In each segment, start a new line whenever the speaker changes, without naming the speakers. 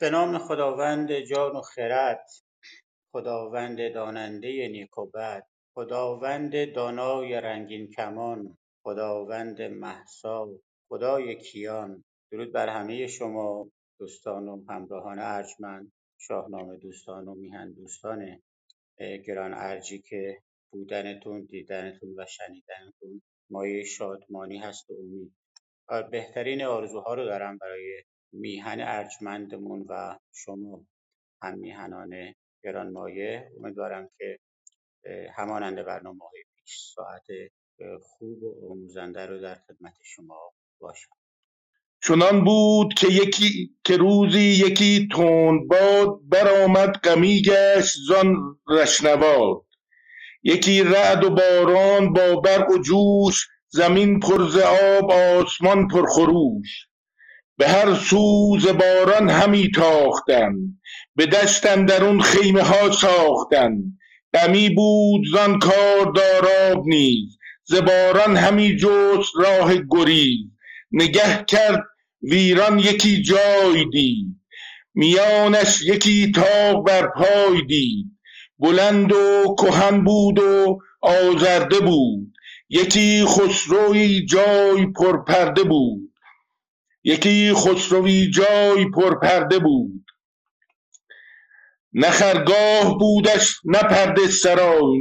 به نام خداوند جان و خرد خداوند داننده نیک و بد خداوند دانای رنگین کمان خداوند محسا خدای کیان. درود بر همه شما دوستان و همراهان ارجمند شاهنامه دوستان و میهن دوستان گران ارجی که بودنتون دیدنتون و شنیدنتون مایه شادمانی هست و امید. بهترین آرزوها رو دارم برای میهن ارجمندمون و شما هم میهنان گرانمایه امیدوارم که همانند برنامه های پیش ساعت خوب و آموزنده رو در خدمت شما باشم.
چنان بود که یکی که روزی یکی تند باد برآمد غمی گشت زان رشنواد یکی رعد و باران با برق و جوش زمین پر ز آب آسمان پر خروش. به هر سو ز باران همی تاختند به دشت اندرون خیمه ها ساختند غمی بود زان کار داراب نیز ز باران همی جست راه گریز. نگه کرد ویران یکی جای دید میانش یکی تاق بر پای دید. بلند و کهن بود و آزرده بود یکی خسروی جای پرپرده بود. یکی خسروی جای پرپرده بود. نه خرگاه بودش نه پرده سرای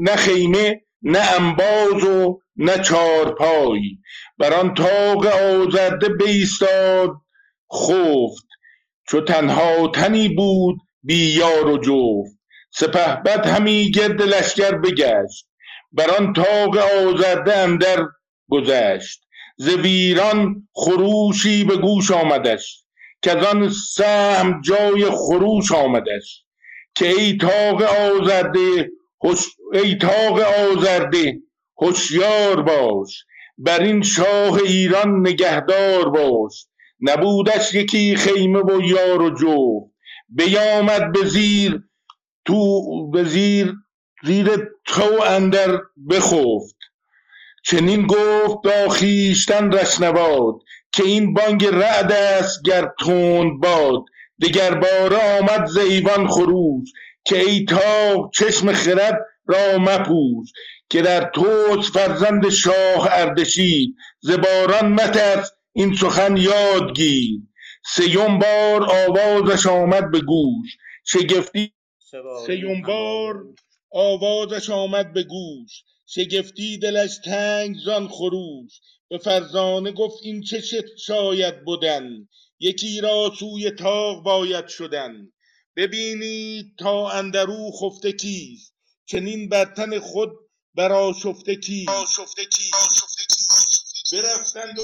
نه خیمه نه انباز و نه چارپای. بر آن طاق آزرده بایستاد خفت. چو تنها تنی بود بی یار و جفت. سپهبد همی گرد لشکر بگشت. بر آن طاق آزرده اندر گذشت. ز ویران خروشی به گوش آمدش کز آن سهم جای خروش آمدش. که ای طاق آزرده ای طاق آزرده هوشیار باش. بر این شاه ایران نگهدار باش. نبودش یکی خیمه و یار و جفت بیامد به زیر تو به زیر زیر تو اندر بخفت. چنین گفت با خویشتن رشنواد که این بانگ رعد است گر تند باد دگر باره آمد ز ایوان خروش که ای تاق چشم خرد را مپوش که در توست فرزند شاه اردشیر ز باران مترس این سخن یاد گیر سیم بار آوازش آمد به گوش شگفتی سیم بار آوازش آمد به گوش شگفتی دلش تنگ زان خروش. به فرزانه گفت این چه شاید بودن یکی را سوی تاق باید شدن. ببینید تا اندرو خفته کیست. چنین بر تن خود برآشفته کیست. برفتند و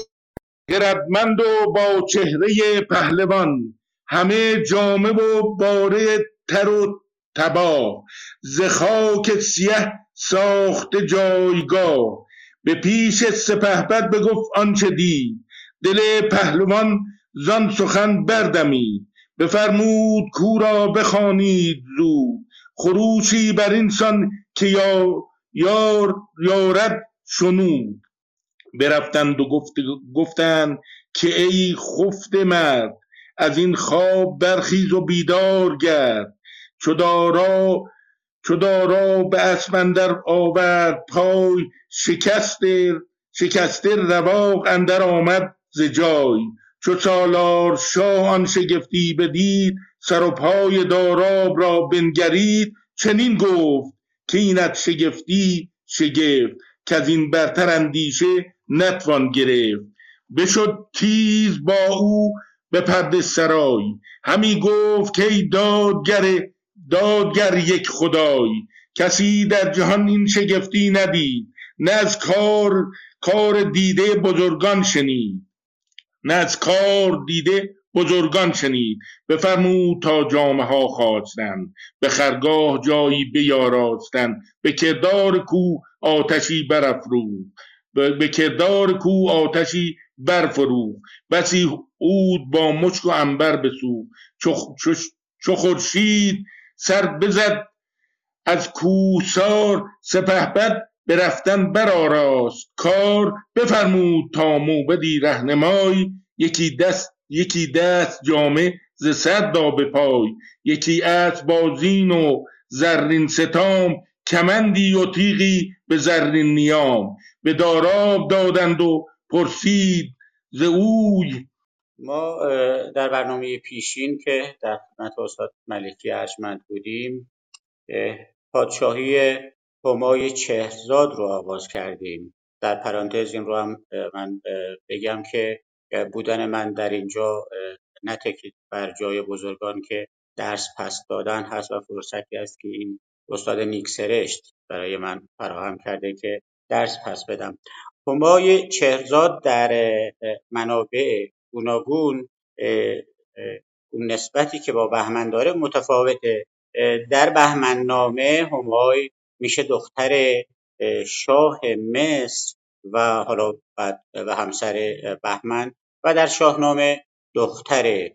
خردمند و با چهره پهلوان. همه جامه و باره تر و تباه. ز خاک سیه ساخته جایگاه. به پیش سپهبد بگفت آنچه دید. دل پهلوان زان سخن بردمید. بفرمود کو را بخوانید زود. خروشی بر اینسان که یا یار یارد شنود. برفتند و گفت گفتند که ای خفته مرد از این خواب برخیز و بیدار گرد. چو دارا چو دارا به اسپ اندر آورد پای شکسته شکسته رواق اندر آمد ز جای. چو سالار شاه آن شگفتی بدید سر و پای داراب را بنگرید. چنین گفت که اینت شگفتی شگفت کز این برتر اندیشه نتوان گرفت. بشد تیز با او به پرده سرای. همی گفت که ای دادگر دادگر یک خدای. کسی در جهان این شگفتی ندید نه از کار کار دیده بزرگان شنید. نه از کار دیده بزرگان شنید. بفرمود تا جامه ها خواستند به خرگاه جایی بیاراستند به کردار کو آتشی برافروخت به کردار کو آتشی برفروخت. بسی عود با مشک و عنبر بسوخت. چو خورشید سر بزد. از کوهسار سپهبد به رفتن برآراست کار بفرمود تا موبدی رهنمای. یکی دست یکی دست جامه ز صد به پای یکی اسب بازین و زرین ستام. کمندی و تیغی به زرین نیام. به داراب دادند و پرسید ز اوی
ما در برنامه پیشین که در خدمت استاد ملکی ارجمند بودیم پادشاهی همای چهرزاد رو آغاز کردیم. در پرانتز این رو هم من بگم که بودن من در اینجا نه بر جای بزرگان که درس پس دادن هست و فرصتی است که این استاد نیکسرشت برای من فراهم کرده که درس پس بدم. همای چهرزاد در منابع گوناگون اون نسبتی که با بهمن داره متفاوته. در بهمن نامه همای میشه دختر شاه مصر و حالا و همسر بهمن و در شاهنامه دختر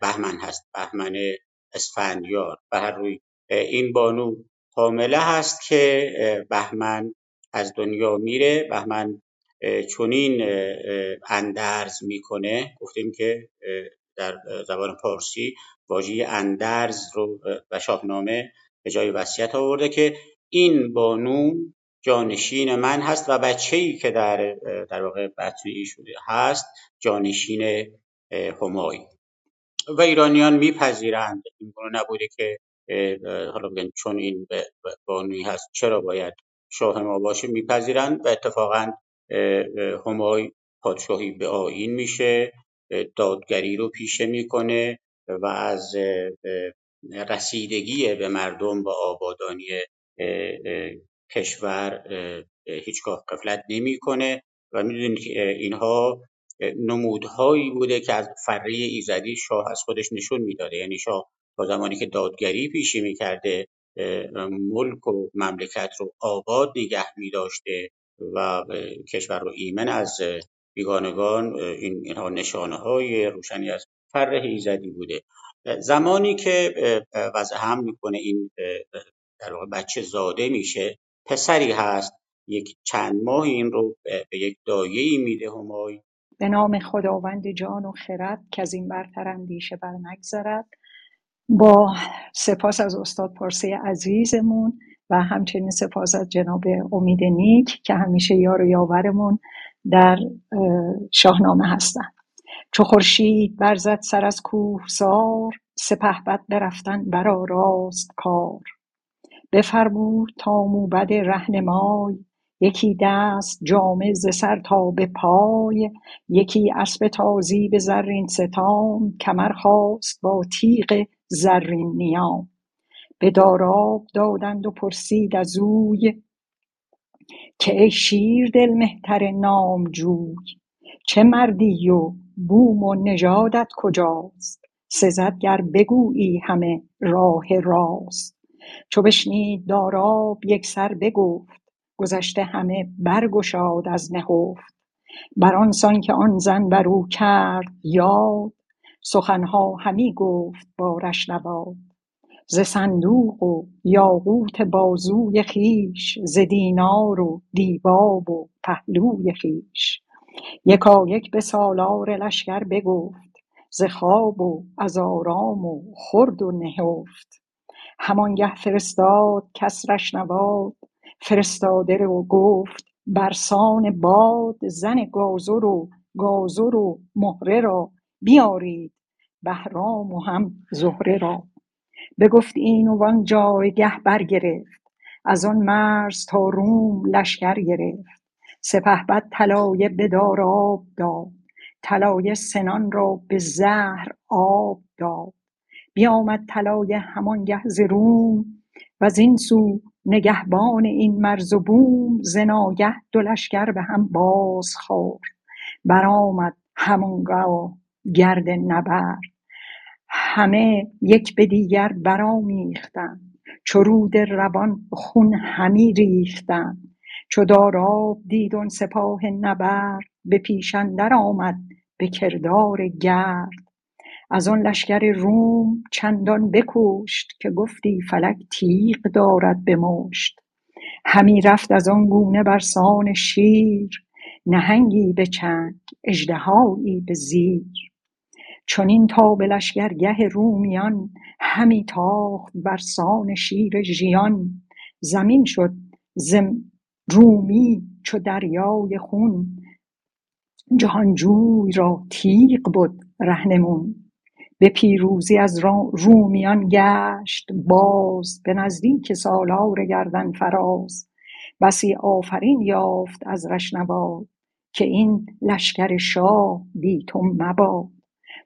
بهمن هست بهمن اسفندیار. و هر روی این بانو حامله هست که بهمن از دنیا میره. بهمن چنین اندرز می‌کنه. گفتیم که در زبان پارسی واژه اندرز رو و شاهنامه به جای وصیت آورده که این بانو جانشین من هست و بچه ای که در در واقع بطنی شده هست جانشین همای و ایرانیان میپذیرند. این نبوده که حالا بگن چون این بانوی هست. چرا باید شاه ما باشه؟ میپذیرند و اتفاقا همای پادشاهی به آین میشه دادگری رو پیشه می‌کنه و از رسیدگی به مردم و آبادانی کشور هیچگاه قفلت نمی‌کنه و می‌دونید اینها نمودهایی بوده که از فره ایزدی شاه از خودش نشون می‌داده. یعنی شاه تا زمانی که دادگری پیشی می‌کرده ملک و مملکت رو آباد نگه میداشته. و کشور رو ایمن از بیگانگان این اینها نشانه های روشنی از فره ایزدی بوده. زمانی که وضع هم می‌کنه این در واقع بچه زاده میشه پسری هست یک چند ماه این رو به یک دایه میده همای.
به نام خداوند جان و خرد که از این برتر اندیشه بر نگذرد با سپاس از استاد پارسی عزیزمون و همچنین سپاس از جناب امید نیک که همیشه یار و یاورمون در شاهنامه هستند چو خورشید برزد سر از کوهسار سپهبد برفتن برآراست کار. بفرمود تا موبد رهنمای یکی دست جامه ز سر تا به پای یکی اسب تازی به زرین ستام کمر خواست با تیغ زرین نیام. به داراب دادند و پرسید از اوی که ای شیر دل مهتر نامجوی چه مردی و بوم و نژادت کجاست؟ سزد گر بگویی همه راه راست. چو بشنید داراب یکسر بگفت گذشته همه برگشاد از نهفت. بر آن سان که آن زن بر او کرد یاد سخنها همی گفت با رشنباد ز صندوق و یاقوت بازوی خویش ز دینار و دیباب و پهلوی خویش. یکایک به سالار لشکر بگفت ز خواب و از آرام و خورد و نهفت. همانگه فرستاد کس رشنباد فرستاده رو گفت برسان باد زن گازر و گازر و مهره را بیارید بهرام و هم زهره را. بگفت این و آن جایگه برگرفت. از آن مرز تا روم لشکر گرفت. سپهبد طلایه به داراب داد. طلایه سنان را به زهر آب داد. بیامد طلایه همانگه ز روم. وزین سو نگهبان این مرز و بوم. ز ناگه دو لشکر به هم باز خورد برآمد همانگاه گرد نبرد. همه یک به دیگر برآمیختند چو رود روان خون همی ریختند چو داراب دید سپاه نبرد به پیش اندر آمد به کردار گرد. از آن لشکر روم چندان بکشت که گفتی فلک تیغ دارد به مشت. همی رفت از آن گونه برسان شیر نهنگی به چنگ اژدهایی به زیر. چنین تا به لشکرگه رومیان همی تاخت بر سان شیر ژیان. زمین شد زم رومی چو دریای خون جهانجوی را تیغ بد رهنمون. به پیروزی از رومیان گشت باز به نزدیک سالار گردن فراز. بسی آفرین یافت از رشنباد که این لشکر شاه بی تو مباد.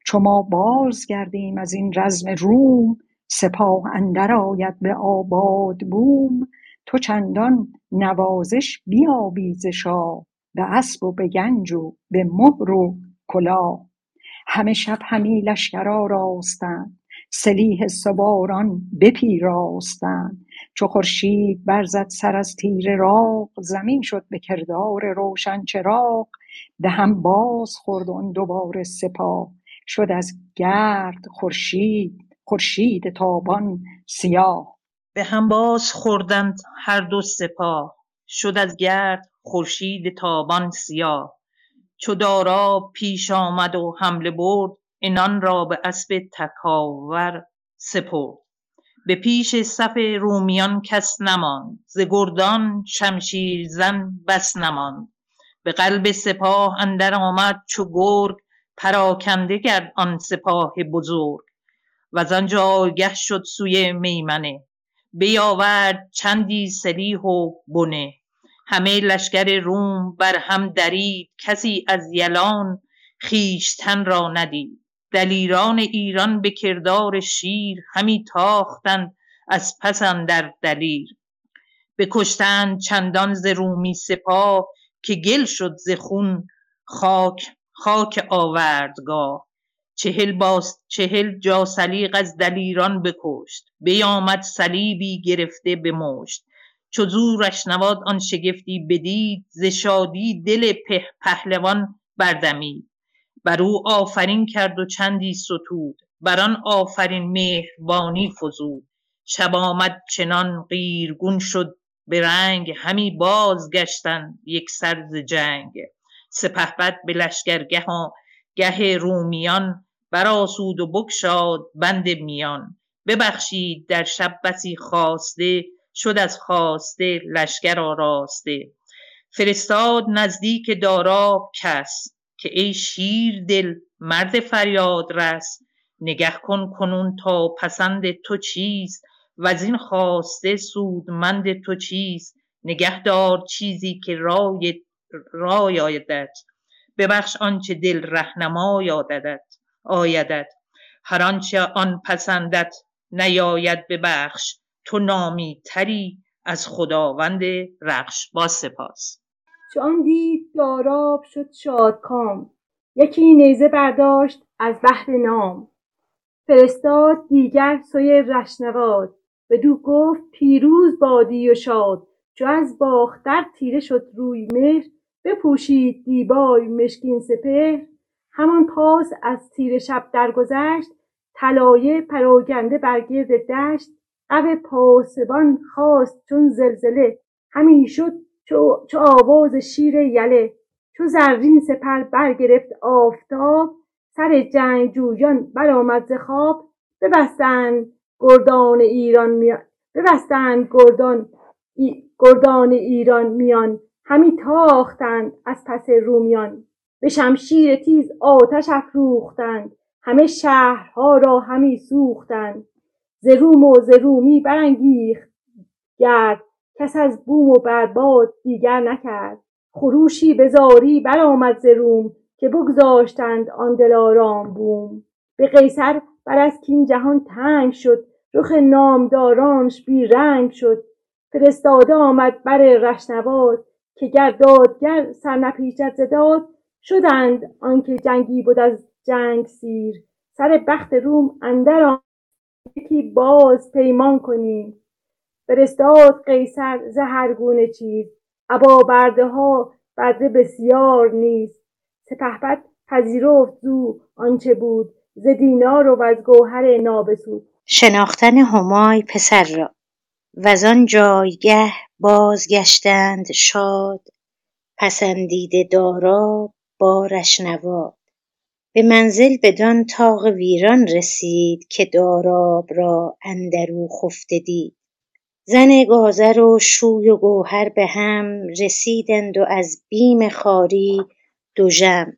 چو ما باز گردیم از این رزم روم سپاه اندر آید به آباد بوم. تو چندان نوازش بیابی ز شاه به اسب و به گنج و به مهر و کلاه. همه شب همی لشکر آراستند سلیح سواران بپیراستند. چو خورشید برزد سر از تیره راق زمین شد به کردار روشن چراغ. به هم باز خورد آن دوباره سپاه. شد از گرد خورشید خورشید تابان سیاه.
به هم باز خوردند هر دو سپاه شد از گرد خورشید تابان سیاه. چو دارا پیش آمد و حمله برد انان را به اسب تکاور سپرد. به پیش صف رومیان کس نماند ز گردان شمشیر زن بس نماند. به قلب سپاه اندر آمد چو گرگ پراکنده کرد آن سپاه بزرگ. وز آن جایگه شد سوی میمنه. بیاورد چندی سلیح و بنه. همه لشکر روم بر هم درید. کسی از یلان خویشتن را ندید. دلیران ایران به کردار شیر همی تاختند از پس اندر دلیر. بکشتند چندان ز رومی سپاه که گل شد ز خون خاک خاک آوردگاه. چهل, باز چهل جاسلیق از دلیران بکشت. بیامد صلیبی گرفته به مشت. چو زو رشنواد آن شگفتی بدید ز شادی دل پهلوان بردمید. بر او آفرین کرد و چندی ستود. بر آن آفرین مهربانی فزود. شب آمد چنان قیرگون شد به رنگ همی بازگشتند یکسر ز جنگ. سپهبد به لشکرگه گه رومیان برآسود و بگشاد بند میان. ببخشید در شب بسی خواسته شد از خواسته لشکر آراسته. فرستاد نزدیک داراب کس که ای شیر دل مرد فریاد رس. نگه کن کنون تا پسند تو چیست؟ از این خواسته سودمند تو چیست؟ نگه دار چیزی که رای رای آیدت ببخش آنچه دل رهنمای آیدت آیدت. هر آنچه آن پسندت نیاید ببخش تو نامی تری از خداوند رخش. با سپاس.
چو آن دید داراب شد شادکام یکی نیزه برداشت از بهر نام. فرستاد دیگر سوی رشنواد. بدو گفت پیروز بادی و شاد. چو از باختر تیره شد روی مهر بپوشید دیبای مشکین سپهر. همان پاس از تیره شب درگذشت طلایه پراگنده بر گرد دشت. قو پاسبان خاست چون زلزله. همی شد چو آواز شیر یله. چو زرین سپر برگرفت آفتاب سر جنگجویان برآمد ز خواب. ببستند گردان ایران میان ببستند گردان گردان ایران میان. همی تاختند از پس رومیان. به شمشیر تیز آتش افروختند. همه شهرها را همی سوختند. ز روم و ز رومی برانگیخت. گرد کس از بوم و برباد دیگر نکرد. خروشی به زاری برآمد ز روم که بگذاشتند آن دلارام بوم. به قیصر بر از کین جهان تنگ شد. رخ نامدارانش بی رنگ شد. فرستاده آمد بر رشنواد. که گر دادگر سر نپیچد ز داد شدند آنکه جنگی بود از جنگ سیر. سر بخت روم اندر یکی باز پیمان کنیم. فرستاد قیصر ز هر گونه چیز. ابا برده ها برده بسیار نیز. سپهبد پذیرفت زو آنچه بود. ز دینار و از گوهر نابسود.
شناختن همای پسر را. وز آن جایگه بازگشتند شاد پسندیده دارا با رشنواد به منزل بدان طاق ویران رسید که داراب را اندرو خفته دید. زن گازر و شوی و گوهر به هم رسیدند و از بیم خواری دژم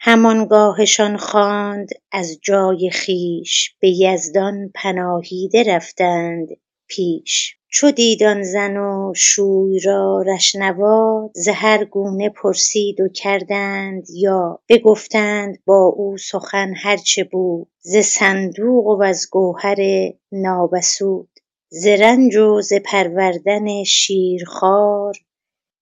همانگاهشان خواند از جای خویش به یزدان پناهیده رفتند. پیش. چو دید آن زن و شوی را رشنوا ز گونه پرسید و کردند یا. بگفتند با او سخن هر چه بود. ز صندوق وز گوهر نابسود. ز رنج و ز پروردن شیرخوار.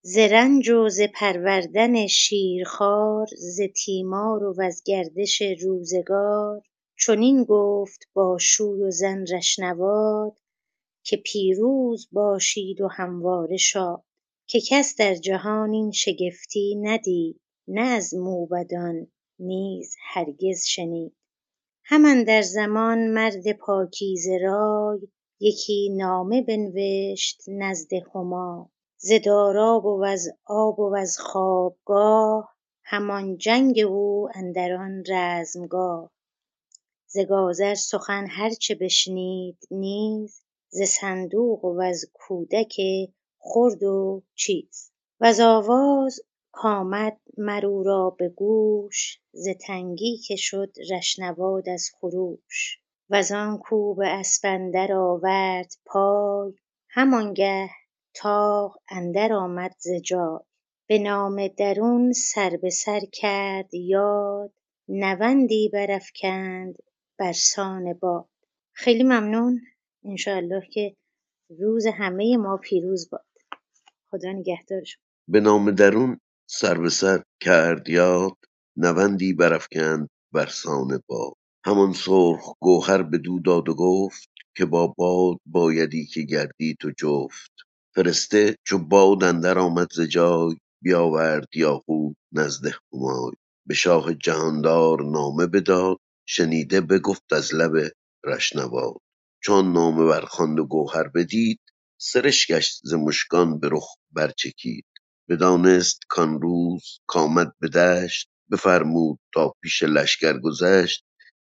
ز رنج و ز پروردن شیرخوار. ز تیمار و وز گردش روزگار. چنین گفت با شوی و زن رشنواد. که پیروز باشید و همواره شاد که کس در جهان این شگفتی ندید نه از موبدان نیز هرگز شنید. هم اندر زمان مرد پاکیزه رای یکی نامه بنوشت نزد همای ز داراب و وز آب و وز خوابگاه همان جنگ او اندر آن رزمگاه. ز گازر سخن هر چه بشنید نیز ز صندوق و وز کودک خرد و چیز. وز آواز کآمد مر را به گوش ز تنگی که شد رشنواد از خروش. وز آن کو به اسپ اندر آورد پای همانگه طاق اندر آمد ز جای. به نام درون سر به سر کرد یاد نوندی برافکند برسان باد. خیلی ممنون. انشاالله که روز همه ما پیروز باد. خدا نگهدار
به نام درون سر به سر کرد یاد نوندی برافکند برسان باد. همان سرخ گوهر بدو داد و گفت که با باد بایدی که گردی تو جفت. فرسته چو باد اندر آمد ز جای بیاورد یاقوت نزد همای. به شاه جهاندار نامه بداد شنیده بگفت از لب رشنواد. چو آن نامه برخواند و گوهر بدید سرش گشت ز مژگان به رخ برچکید. بدانست کان روز کآمد به دشت بفرمود تا پیش لشکر گذشت.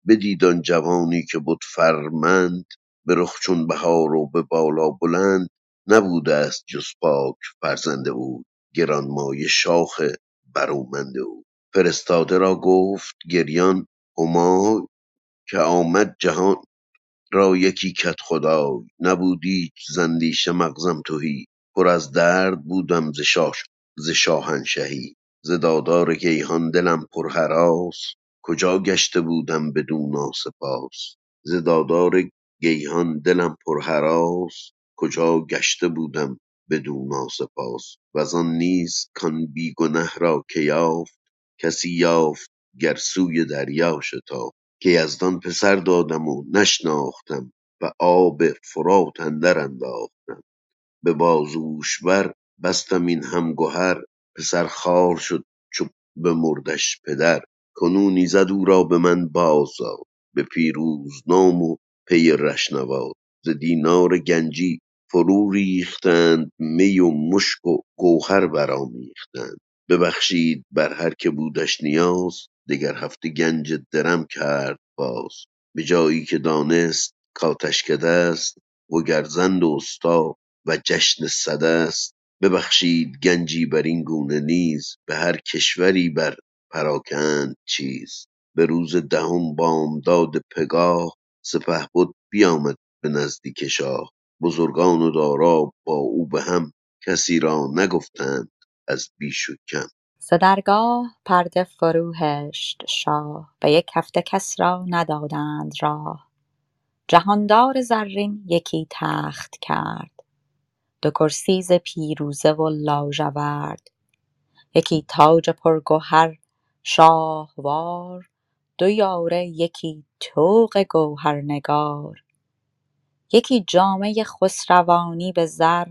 بدید آن جوانی که بد فرمند به رخ چون بهار و به بالا بلند نبودست جز پاک فرزند او گرانمایه شاخ برومند او فرستاده را گفت گریان همای که آمد جهان را یکی کدخدای نبود ایچ ز اندیشه مغزم تهی. پر از درد بودم ز شاهنشهی. ز دادار گیهان دلم پرهراس کجا گشته بودم بدو ناسپاس ز دادار گیهان دلم پرهراس کجا گشته بودم بدو ناسپاس وزان نیز کان بی گنه را که یافت. کسی یافت گر سوی دریا شتافت. که یزدان پسر دادم و نشناختم به آب فرات اندر انداختم. به بازوش بر بستم این هم گهر پسر خوار شد چو بمردش پدر. کنون ایزد او را به من باز داد به پیروزنام و پی رشنواد ز دینار گنجی فرو ریختند می و مشک و گوهر برآمیختند. ببخشید بر هر که بودش نیاز دگر هفته گنج درم کرد باز. به جایی که دانست کآتشکده ست وگر زند و استا و جشن سده ست ببخشید گنجی برین گونه نیز به هر کشوری بر پراکند چیز. به روز دهم بامداد پگاه سپهبد بیامد به نزدیک شاه. بزرگان و دارا با او به هم کسی را نگفتند از بیش و کم.
ز درگاه پرده فرو هشت شاه به یک هفته کس را ندادند راه. جهاندار زرین یکی تخت کرد. دو کرسی ز پیروزه و لاژورد. یکی تاج پرگهر شاهوار. دو یاره یکی طوق گوهرنگار. یکی جامه خسروانی به زر.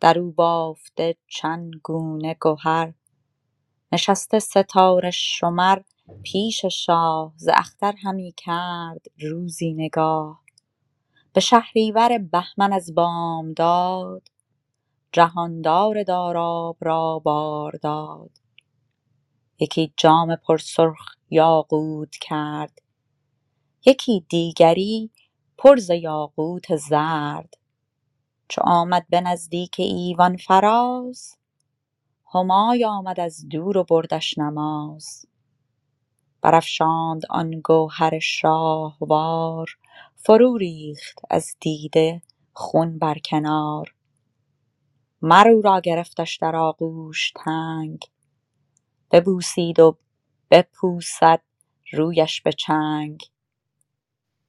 درو بافته چند گونه گهر. نشسته ستاره شمر پیش شاه ز اختر همی کرد روزی نگاه. به شهریور بهمن از بامداد جهاندار داراب را بار داد. یکی جام پر سرخ یاقوت کرد یکی دیگری پر ز یاقوت زرد. چو آمد به نزدیک ایوان فراز همای آمد از دور و بردش نماز. برافشاند آن گوهر شاهوار فرو ریخت از دیده خون بر کنار. مر او را گرفتش در آغوش تنگ ببوسید و بپوسد رویش به چنگ.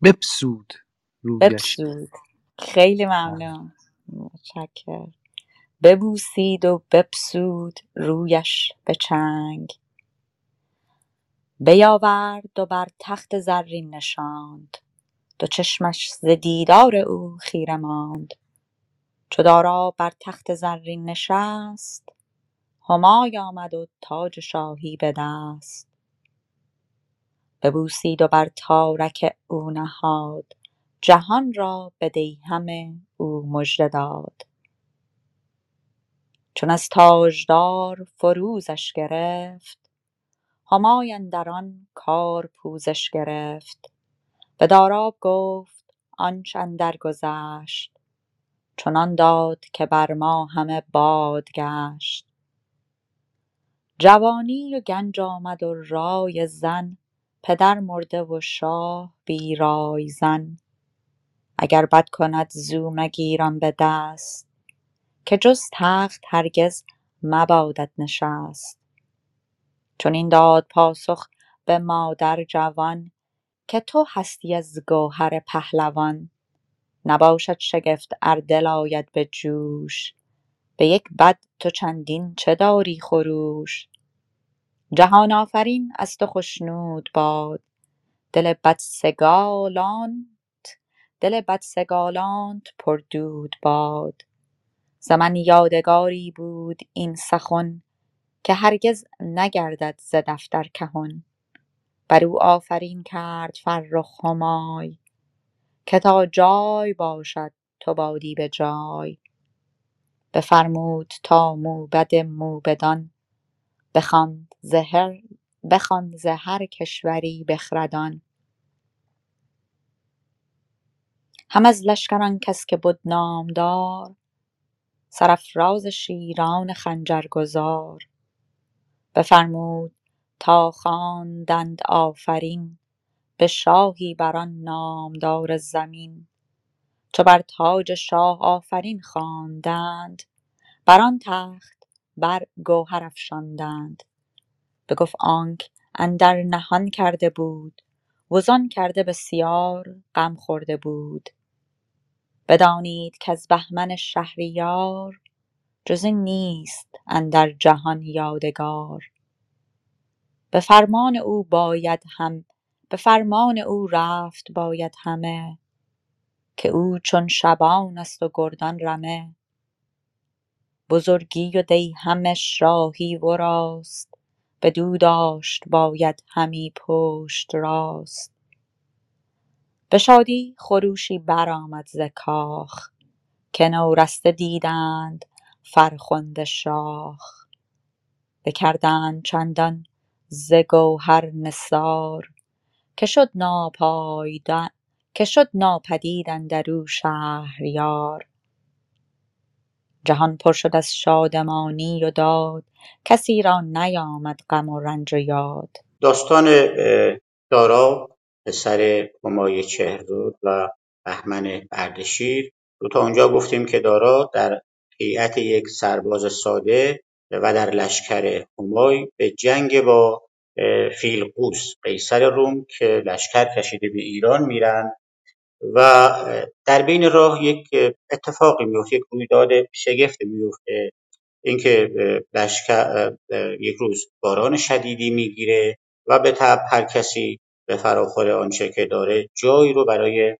بپسود رویش.
بپسود. خیلی ممنون. متشکرم. ببوسید و بپسود رویش به چنگ. بیاورد و بر تخت زرین نشاند. دو چشمش ز دیدار او خیره ماند. چو دارا بر تخت زرین نشست همای آمد و تاج شاهی به دست. ببوسید و بر تارک او نهاد جهان را به دیهم او مژده داد. چون از تاجدار فروزش گرفت. همای اندر کار پوزش گرفت. به دارا گفت آنچ اندر گذشت. چنان داد که بر ما همه باد گشت. جوانی و گنج آمد و رای زن پدر مرده و شاه بی رای زن. اگر بد کند زو مگیرم به دست. که جز تخت هرگز مبادت نشست. چنین داد پاسخ به مادر جوان که تو هستی از گوهر پهلوان نباشد شگفت ار دل آید به جوش. به یک بد تو چندین چه داری خروش؟ جهان آفرین از تو خشنود باد. دل بدسگالانت دل بدسگالانت پر دود باد. ز یادگاری بود این سخن که هرگز نگردد ز دفتر کهن. بر او آفرین کرد فرخ همای که تا جای باشد تو بادی به جای. بفرمود تا موبد موبدان بخواند ز هر کشوری بخردان. هم از لشکر آن کس که بد نامدار سرافراز شیران خنجر گذار بفرمود تا خواندند آفرین به شاهی بر آن نامدار زمین. چو بر تاج شاه آفرین خواندند بر آن تخت بر گوهر افشاندند. بگفت آنک اندر نهان کرده بود وزان کرده بسیار غم خورده بود. بدانید کز بهمن شهریار جز این نیست اندر جهان یادگار. به فرمان او باید هم به فرمان او رفت باید همه که او چون شبان است و گردان رمه. بزرگی و دیهم شاهی وراست بدو داشت باید همی پشت راست. به شادی خروشی برآمد ز کاخ که نورسته دیدند فرخنده شاخ. بکردند چندان ز گوهر نثار که شد ناپاید که شد ناپدید اندر او شهریار. جهان پر شد از شادمانی و داد کسی را نیامد غم و رنج و یاد.
داستان دارا پسر همای چهرزاد و بهمن اردشیر رو تا اونجا گفتیم که دارا در هیئت یک سرباز ساده و در لشکر همای به جنگ با فیلقوس قیصر روم که لشکر کشیده به ایران میرن و در بین راه یک اتفاقی میفته یک رویداد شگفت میفته. اینکه لشکر یک روز باران شدیدی می‌گیره و به تبع هر کسی به فراخور آنچه که داره جایی رو برای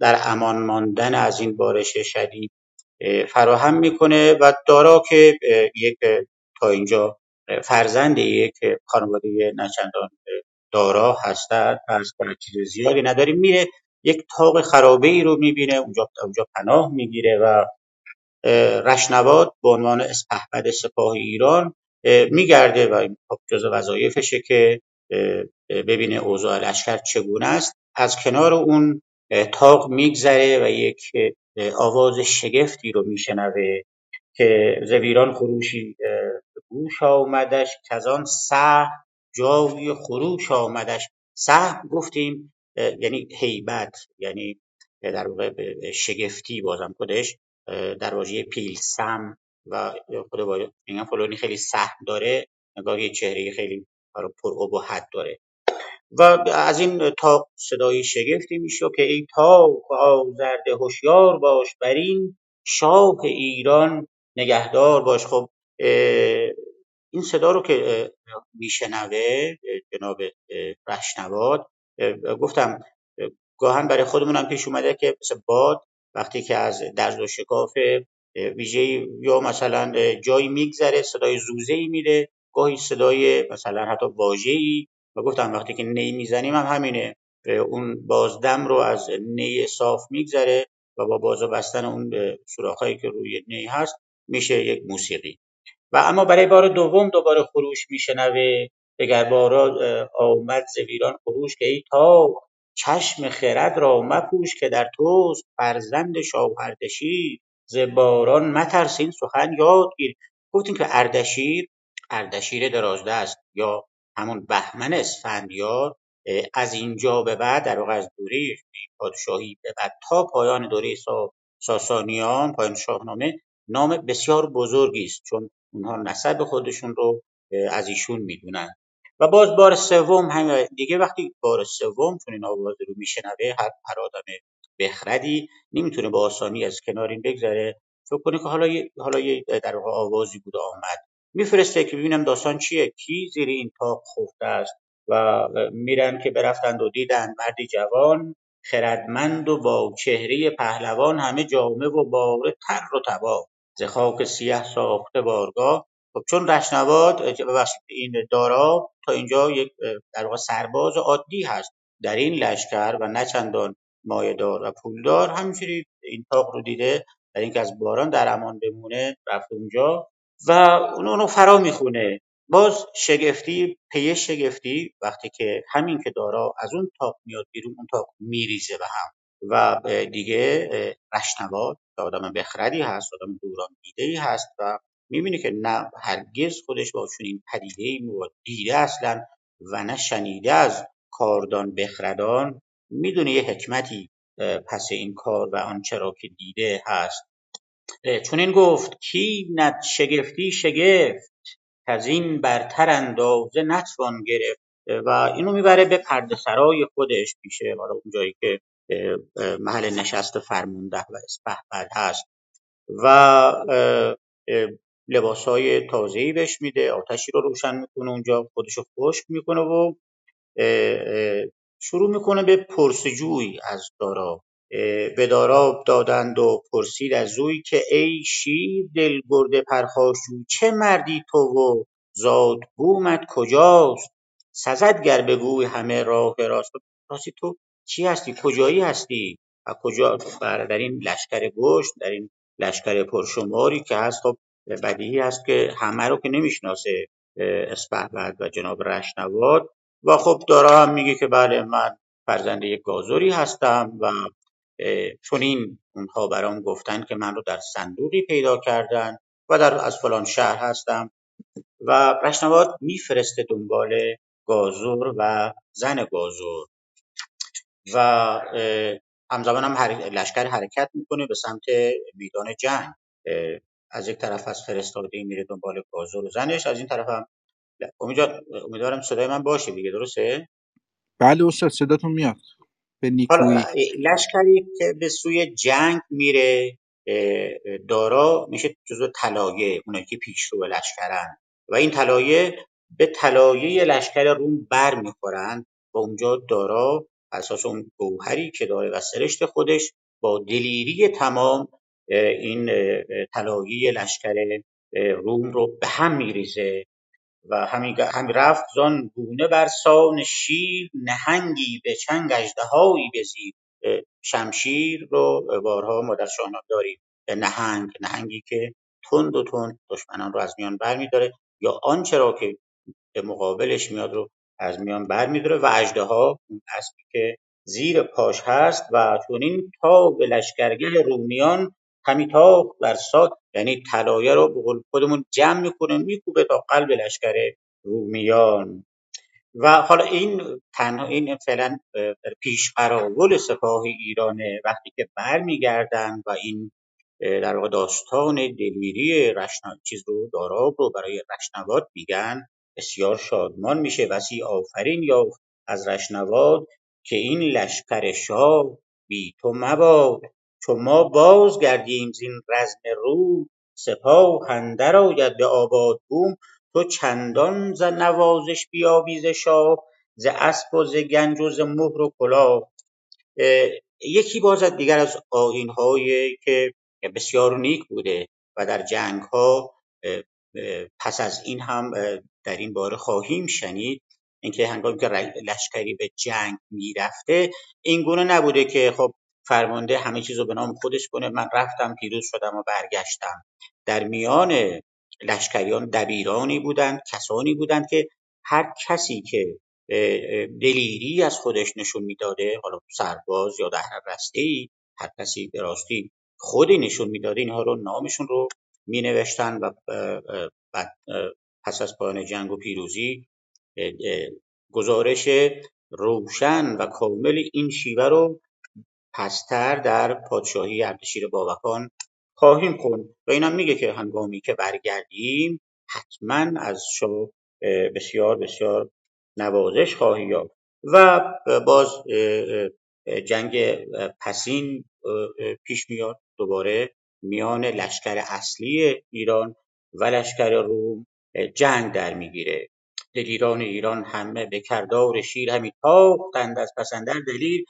در امان ماندن از این بارش شدید فراهم می‌کنه و دارا که یک تا اینجا فرزند یک خانواده نچندان دارا هستند کنید چیز زیادی نداریم میره یک تاق خرابه ای رو می‌بینه اونجا اونجا پناه می‌گیره و رشنواد به عنوان اسپهبد سپاه ایران میگرده و خب جز وظایفشه که ببینه اوضاع لشکر چگونه است. از کنار اون تاق میگذره و یک آواز شگفتی رو میشنوه که زویران خروشی گوش آمدش کزان سه جای خروش آمدش. سه گفتیم یعنی هیبت یعنی در واقع شگفتی بازم خودش در واژه پیلسم و خود میگن فلانی خیلی سهم داره نگاه چهره خیلی پر حد داره. و از این تا صدای شگفتی می‌شد که ای تاق آزرده هوشیار باش بر این شاه ایران نگهدار باش. خب این صدا رو که میشنوه جناب رشنواد گفتم گاهن برای خودمونم پیش اومده که مثل باد وقتی که از درز و شکاف ویژه یا مثلا جایی میگذره صدای زوزه ای میده گاهی صدای مثلا حتی واژه ای و گفتم وقتی که نی می‌زنیم هم همینه. اون بازدم رو از نی صاف میگذره و با باز بستن اون سوراخایی که روی نی هست میشه یک موسیقی. و اما برای بار دوم دوباره خروش میشنوه. دگر بارا آمد ز خروش که ای تا چشم خرد را مپوش که در توست فرزند شاهردشیر ز باران مترس این سخن یاد گیر. گفتیم که اردشیر اردشیر درازدست یا همون بهمن اسفندیار از اینجا به بعد در واقع از دوره پادشاهی به بعد تا پایان دوره ساسانیان پایان شاهنامه نام بسیار بزرگی است چون اونها نسب خودشون رو از ایشون می‌دونن. و باز بار سوم هم دیگه وقتی بار سوم چون این آواز رو میشنوه هر هر آدم بخردی نمی‌تونه با آسانی از کنار این بگذره. فکر کنه که حالا حالا در واقع آوازی بوده آمد. میفرسته که ببینم داستان چیه کی زیر این تاق خفته است. و میرن که برفتند و دیدن مردی جوان خردمند و با چهره پهلوان همه جامه و باره تر و تبا ز خاک سیه ساخته بارگاه. خب چون رشنواد این دارا تا اینجا یک در واقع سرباز عادی هست. در این لشکر و نه چندان مایه‌دار و پولدار همینجوری این تاق رو دیده. در اینکه از باران در امان بمونه رفت اونجا. و اونو اونو فرا می‌خونه. باز شگفتی پی شگفتی وقتی که همین که دارا از اون تاق میاد بیرون اون تاق میریزه به هم و دیگه رشنواد آدم بخردی هست آدم دوران دیده ای هست و می‌بینه که نه هرگز خودش با چنین پدیده ای دیده اصلا و نه شنیده از کاردان بخردان می‌دونه یه حکمتی پس این کار و آنچه را که دیده هست. چون این گفت کی نت شگفتی شگفت از این برتر اندازه نتوان گرفت. و اینو می‌بره به پرده سرای خودش میشه حالا اون جایی که محل نشست فرمونده و اسپهبد هست. و لباس های تازه‌ای بهش میده آتشی رو روشن می‌کنه اونجا خودشو خشک می‌کنه و شروع می‌کنه به پرسجوی از دارا. به دارا دادند و پرسید از اوی که ای شیر دل برده پرخاشجو چه مردی تو و زاد بومت کجاست؟ سزد گر بگوی همه راه راست. راستی تو چی هستی؟ کجایی هستی؟ و کجا؟ در این لشکر گشت در این لشکر پرشماری که هست خب بدیهی هست که همه رو که نمی‌شناسه اسپهبد و جناب رشنواد. و خب دارا هم میگه که بله من فرزند یک گازوری هستم و چون این اونها برام گفتن که من رو در صندوقی پیدا کردن و در از فلان شهر هستم و رشنواد میفرسته دنبال گازور و زن گازور. و همزمان هم لشکر حرکت می‌کنه به سمت میدان جنگ. از یک طرف از فرستاده میره دنبال گازور و زنش از این طرف هم امیدوارم صدای من باشه دیگه درسته؟
بله استاد صداتون میاد. به نیکویی
لشکری که به سوی جنگ میره دارا میشه جزو طلایه اونایی که پیشرو لشکرن. و این طلایه به طلایه لشکر روم بر می‌خورند و اونجا دارا اساس اون گوهری که داره و سرشت خودش با دلیری تمام این طلایه لشکر روم رو به هم میریزه. و همین هم رفت زان گونه بر سان شیر نهنگی به چنگ اژدهایی بزیر شمشیر رو بارها ما در شاهنامه داریم. نهنگ نهنگی که تند و تند دشمنان رو از میان برمیداره یا آنچه را که به مقابلش میاد رو از میان برمیداره و اژدها اون اسبی که زیر پاش هست و چنین تا به لشکرگه رومیان همی تاخت بر سات یعنی طلایه رو به قول خودمون جمع می‌کنه میکوبه تا قلب لشکر رومیان. و حالا این تنها این فعلا پیش قراول سپاه ایرانه. وقتی که برمیگردن و این در واقع داستان دلیری رشنا چیز رو داراب رو برای رشنواد میگن بسیار شادمان میشه. وسیع آفرین یا از رشنواد که این لشکر شاه بی تو مباد. چو ما باز گردیم زین رزم روم سپاه اندر آید به آباد بوم. تو چندان ز نوازش بیابی ز شاه ز اسب و ز گنج و ز مهر و کلاه. یکی باز دیگر از آیین‌هایی که بسیار نیک بوده و در جنگ‌ها پس از این هم در این باره خواهیم شنید. اینکه هنگامی که لشکری به جنگ می‌رفته این گونه نبوده که خب فرمانده همه چیز رو به نام خودش کنه. من رفتم پیروز شدم و برگشتم. در میان لشکریان دبیرانی بودند کسانی بودند که هر کسی که دلیری از خودش نشون می‌داده حالا سرباز یا در هر ای هر کسی به راستی خودی نشون می‌داده اینها رو نامشون رو می نوشتن و بعد پس از پایان جنگ و پیروزی گزارش روشن و کامل این شیوه رو پستر در پادشاهی اردشیر بابکان خواهیم خوند. و اینم میگه که هنگامی که برگردیم حتما از شاه بسیار بسیار نوازش خواهی یافت. و باز جنگ پسین پیش میاد. دوباره میان لشکر اصلی ایران و لشکر روم جنگ در می‌گیره. دلیران ایران همه به کردار شیر همی تاختند از پسندر دلیر.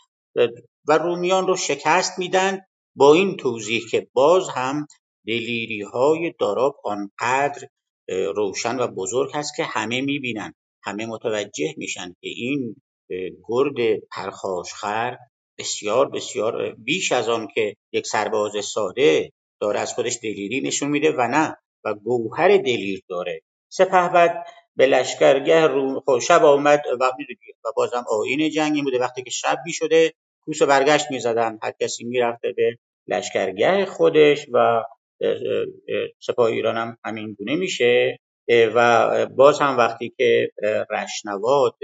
و رومیان رو شکست میدن با این توضیح که باز هم دلیری های داراب آنقدر روشن و بزرگ هست که همه می‌بینن همه متوجه میشن که این گرد پرخاشخر بسیار بسیار بیش از آن که یک سرباز ساده داره از خودش دلیری نشون میده و نه و گوهر دلیر داره. بعد به لشکرگه رو خب شب آمد و و بازم آین جنگی بوده. وقتی که شب می شده کوس برگشت می زدن هر کسی می رفته به لشکرگه خودش و سپاه ایران هم همین گونه میشه. و باز هم وقتی که رشنواد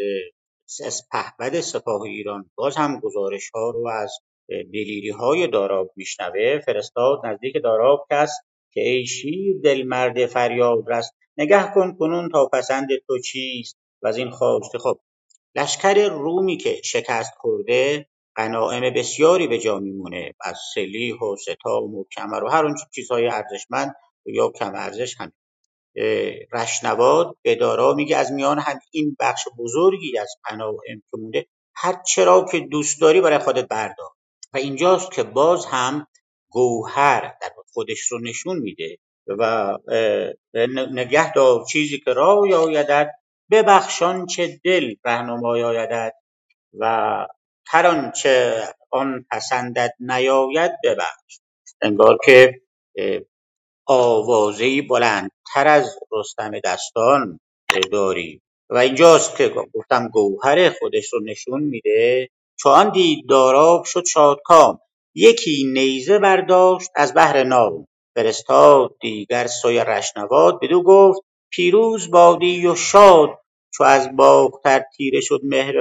از پهبد سپاه ایران باز هم گزارش ها رو از دلیری های داراب میشنوه. فرستاد نزدیک داراب کس که ای شیر دل مرد فریاد رست نگه کن کنون تا پسند تو چیست و از این خواسته. خب لشکر رومی که شکست خورده غنایم بسیاری به جا میمونه. از سلیح و ستام و کمر و هر اون چیزهای ارزشمند یا کم ارزش هم. رشنواد به دارا میگه از میان هم این بخش بزرگی از غنایم که مونده هر چرا که دوست داری برای خودت بردار. و اینجاست که باز هم گوهر در خودش رو نشون میده. و نگه دار چیزی که رای آیدد ببخشان چه دل رهنمای آیدد و هر چه آن پسندد نیاید ببخش. انگار که آوازهای بلندتر از رستم دستان داری. و اینجاست که گفتم گوهر خودش رو نشون میده. چون دید داراب شد شادکام. یکی نیزه برداشت از بهر نام. فرستاد دیگر سوی رشنواد. بدو گفت پیروز بادی و شاد. چو از باختر تیره شد مهر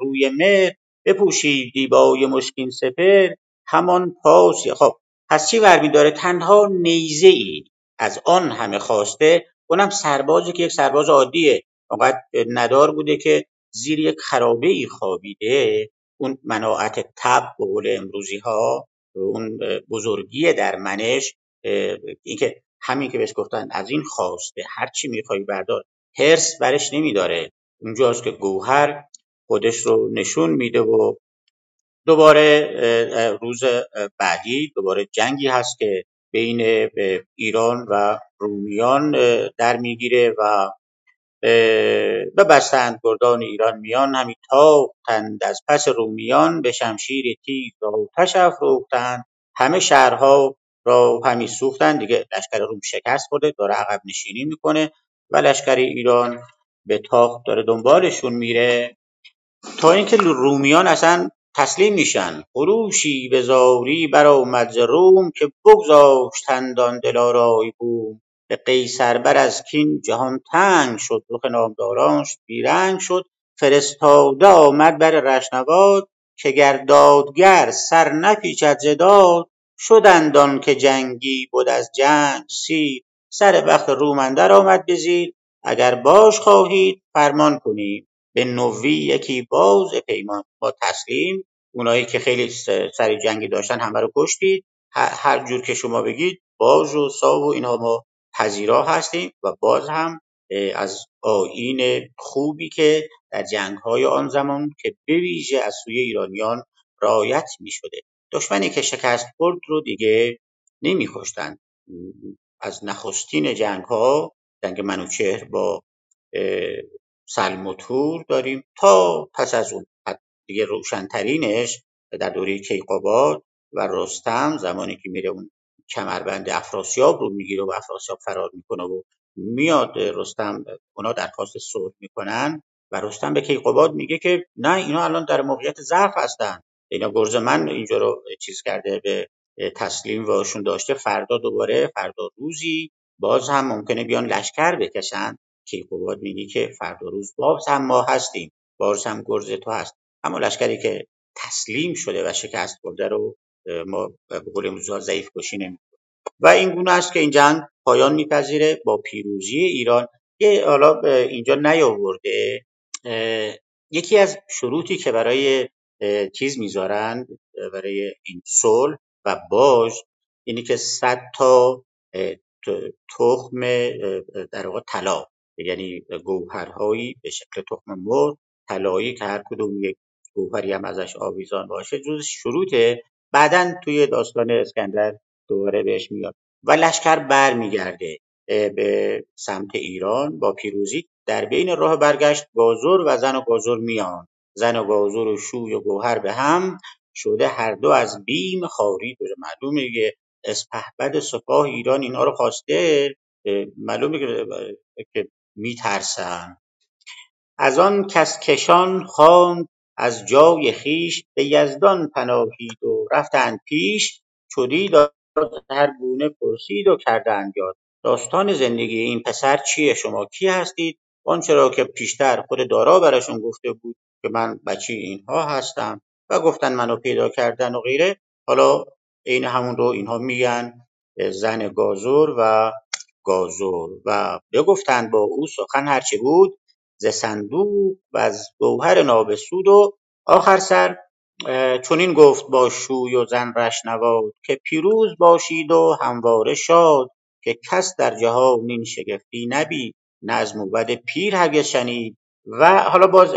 روی مهر بپوشید دیبای مشکین سپر همان پاس خب پس چی برمیداره تنها نیزه ای از آن همه خواسته. اونم سربازی که یک سرباز عادیه. فقط ندار بوده که زیر یک خرابه ای خوابیده. اون مناعت تب به قول امروزی ها اون بزرگی در منش اینکه همین که بهش گفتن از این خواسته هر چی می‌خوای بردار هرس برش نمیداره. اونجاست که گوهر خودش رو نشون میده و دوباره روز بعدی دوباره جنگی هست که بین ایران و رومیان در می‌گیره و ببستند گردان ایران میان. همی تاختند از پس رومیان به شمشیر تیز آتش افروختند. همه شهرها را همی سوختند دیگه لشکر روم شکست خورده داره عقب نشینی می‌کنه و لشکر ایران به تاخت داره دنبالشون میره. تا اینکه رومیان اصلا تسلیم میشن. خروشی به زاری برآمد ز روم که بگذاشتند دلارای بوم. به قیصر بر از کین جهان تنگ شد. رخ نامدارانش بیرنگ شد. فرستاده آمد بر رشنواد که گر دادگر سر نپیچد ز داد شدند که جنگی بود از جنگ سیر. سر بخت روم اندر آمد به زیر. اگر باش خواهید فرمان کنیم. به نوی یکی باز پیمان. ما تسلیم. اونایی که خیلی سر جنگی داشتن همه رو کشتید. هر جور که شما بگید باز و ساو و اینها ما پذیرا هستیم و باز هم از آیین خوبی که در جنگهای آن زمان که بویژه از سوی ایرانیان رعایت می شده دشمنی که شکست خورد رو دیگه نمیکشتند از نخستین جنگ ها جنگ منوچهر با سلموتور داریم تا پس از اون. دیگه روشنترینش در دوره کیقوباد و رستم زمانی که میره اون کمربند افراسیاب رو می‌گیره و افراسیاب فرار می‌کنه و میاد رستم اونا درخواست صلح می‌کنن و رستم به کیقوباد میگه که نه اینا الان در موقعیت ضعف هستن. اینا گرز من اینجا رو چیز کرده به تسلیم واشون داشته. فردا دوباره فردا روزی باز هم ممکنه بیان لشکر بکشن. کیقوباد میگه که فردا روز باز هم ما هستیم. باز هم گرز تو هست. اما لشکری که تسلیم شده و شکست خورده رو ما به قول ضعیف کشی و این گونه است که این جنگ پایان میپذیره با پیروزی ایران. یه حالا اینجا نیاورده. یکی از شروطی که برای چیز می‌ذارن برای این صلح و باج اینی که صد تا تخم در واقع طلا یعنی گوهرهایی به شکل تخم مرغ طلایی که هر کدوم یک گوهری هم ازش آویزان باشه جز شروطه. بعدا توی داستان اسکندر دوباره بهش میاد. و لشکر برمیگرده به سمت ایران با پیروزی. در بین راه برگشت گازر و زن و گازر میان. زن و گازر و شوی و گوهر به هم شده هر دو از بیم خاری داره معلومه که اسپهبد سپاه ایران اینا رو خواسته معلومه که میترسن. از آن کس کشان خواند از جای خیش به یزدان پناهید و رفتند پیش. چو دید هر گونه پرسید و کردند یاد. داستان زندگی این پسر چیه؟ شما کی هستید؟ آنچه را که پیشتر خود دارا براشون گفته بود که من بچه اینها هستم و گفتن منو پیدا کردن و غیره. حالا عین همون رو اینها میگن زن گازور و گازور و بگفتند با او سخن هرچه بود ز صندوق و از گوهر نابسود و آخر سر چنین گفت با شوی و زن رشنواد که پیروز باشید و همواره شاد که کس در جهان این شگفتی نبید نه از موبد پیر هرگز شنید. و حالا باز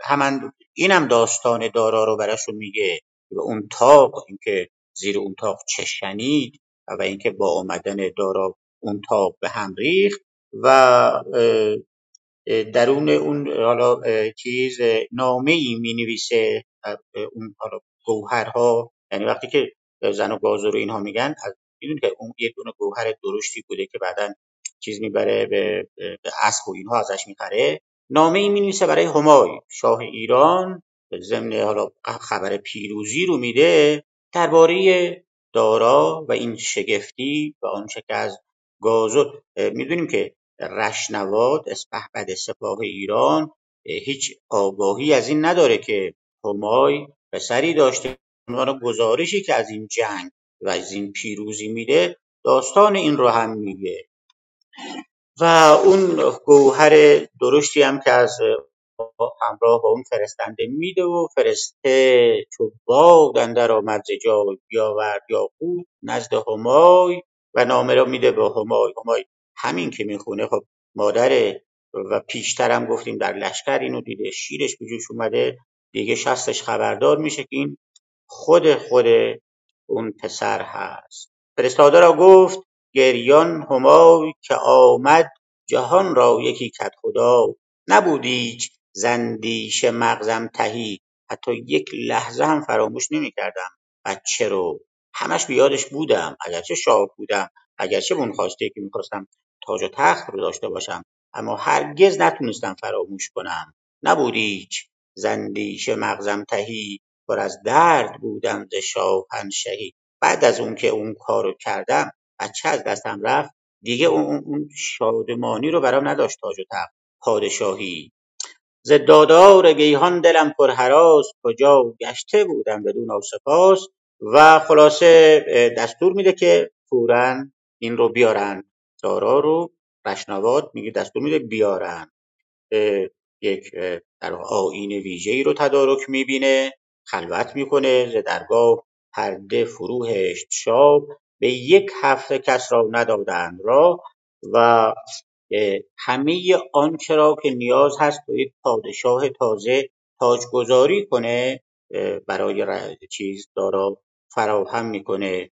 همان اینم داستان دارا رو براشون میگه و اون تاق اینکه زیر اون تاق چه شنید و اینکه با آمدن دارا اون تاق به هم ریخت و درون اون حالا چیز نامه ای می نویسه اون حالا گوهرها. یعنی وقتی که زن و گازو رو اینها میگن می‌دونی که اون یه دونه گوهر درشتی بوده که بعدا چیز می‌بره به, به اسب و اینها ازش می‌خره. نامه ای می نویسه برای همای شاه ایران ضمن حالا خبر پیروزی رو میده درباره دارا و این شگفتی و آنچه که از گازو می‌دونیم که رشنواد اسپهبد سپاه ایران هیچ آگاهی از این نداره که همای پسری داشته. عنوان گزارشی که از این جنگ و از این پیروزی میده داستان این رو هم میگه. و اون گوهر درشتی هم که از همراه با اون فرستنده میده و فرسته چو باد اندر آمد ز جای بیاورد یاقوت نزد همای و نامه رو میده به همای. همای همین که می‌خونه. خب مادر و پیشترم گفتیم در لشکر اینو دیده. شیرش به جوش اومده. دیگه شستش خبردار میشه که این خود خود اون پسر هست. فرستاده را گفت گریان همای که آمد جهان را یکی کت خدا. نبود زندیش مغزم تهی. حتی یک لحظه هم فراموش نمی‌کردم بچه رو همش بیادش بودم. اگرچه شاه بودم. اگرچه اون خواسته که می‌خواستم تاج و تخت رو داشته باشم. اما هرگز نتونستم فراموش کنم. نبود هیچ زندیش مغزم تهی. پر از درد بودم ز شاهنشهی. بعد از اون که اون کارو کردم بچه از دستم رفت. دیگه اون, اون شادمانی رو برام نداشت تاج و تخت. پادشاهی. ز دادار گیهان دلم پر هراس کجا گشته بودم بدو ناسپاس و خلاصه دستور میده که فورا این رو بیارن. دارا رو رشنواد میگه دستور میده بیارن. یک در آین ویژه‌ای رو تدارک می‌بینه خلوت می‌کنه ز درگاه پرده فرو هشت شاه به یک هفته کس را ندادند راه و همه آنچه را که نیاز هست با یک پادشاه تازه تاجگذاری کنه برای چیز دارا فراهم می‌کنه.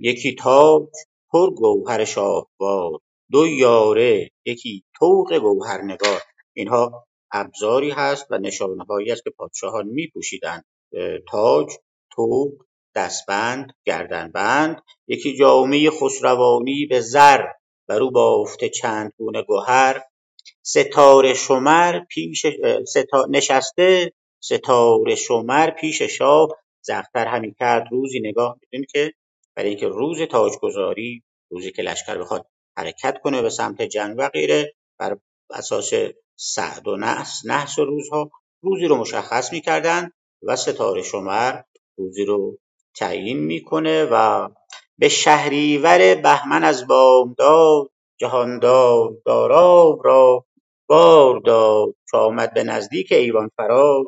یکی تاج پر گوهر شاهوار دو یاره یکی طوق گوهرنگار. اینها ابزاری هست و نشانههایی است که پادشاهان می پوشیدند تاج طوق دستبند گردنبند یکی جامه خسروانی به زر بر او بافته چند گونه گهر ستاره شمر پیش ستا... نشسته ستاره شمر پیش شاه. زختر همی کرد روزی نگاه می‌دونید که برای اینکه روز تاجگذاری روزی که لشکر بخواد حرکت کنه به سمت جنگ و غیره بر اساس سعد و نحس نحس روزها روزی رو مشخص می‌کردن و ستاره شمر روزی رو تعیین می‌کنه و به شهریور بهمن از بامداد جهاندار داراب را بار داد چو آمد به نزدیک ایوان فراز.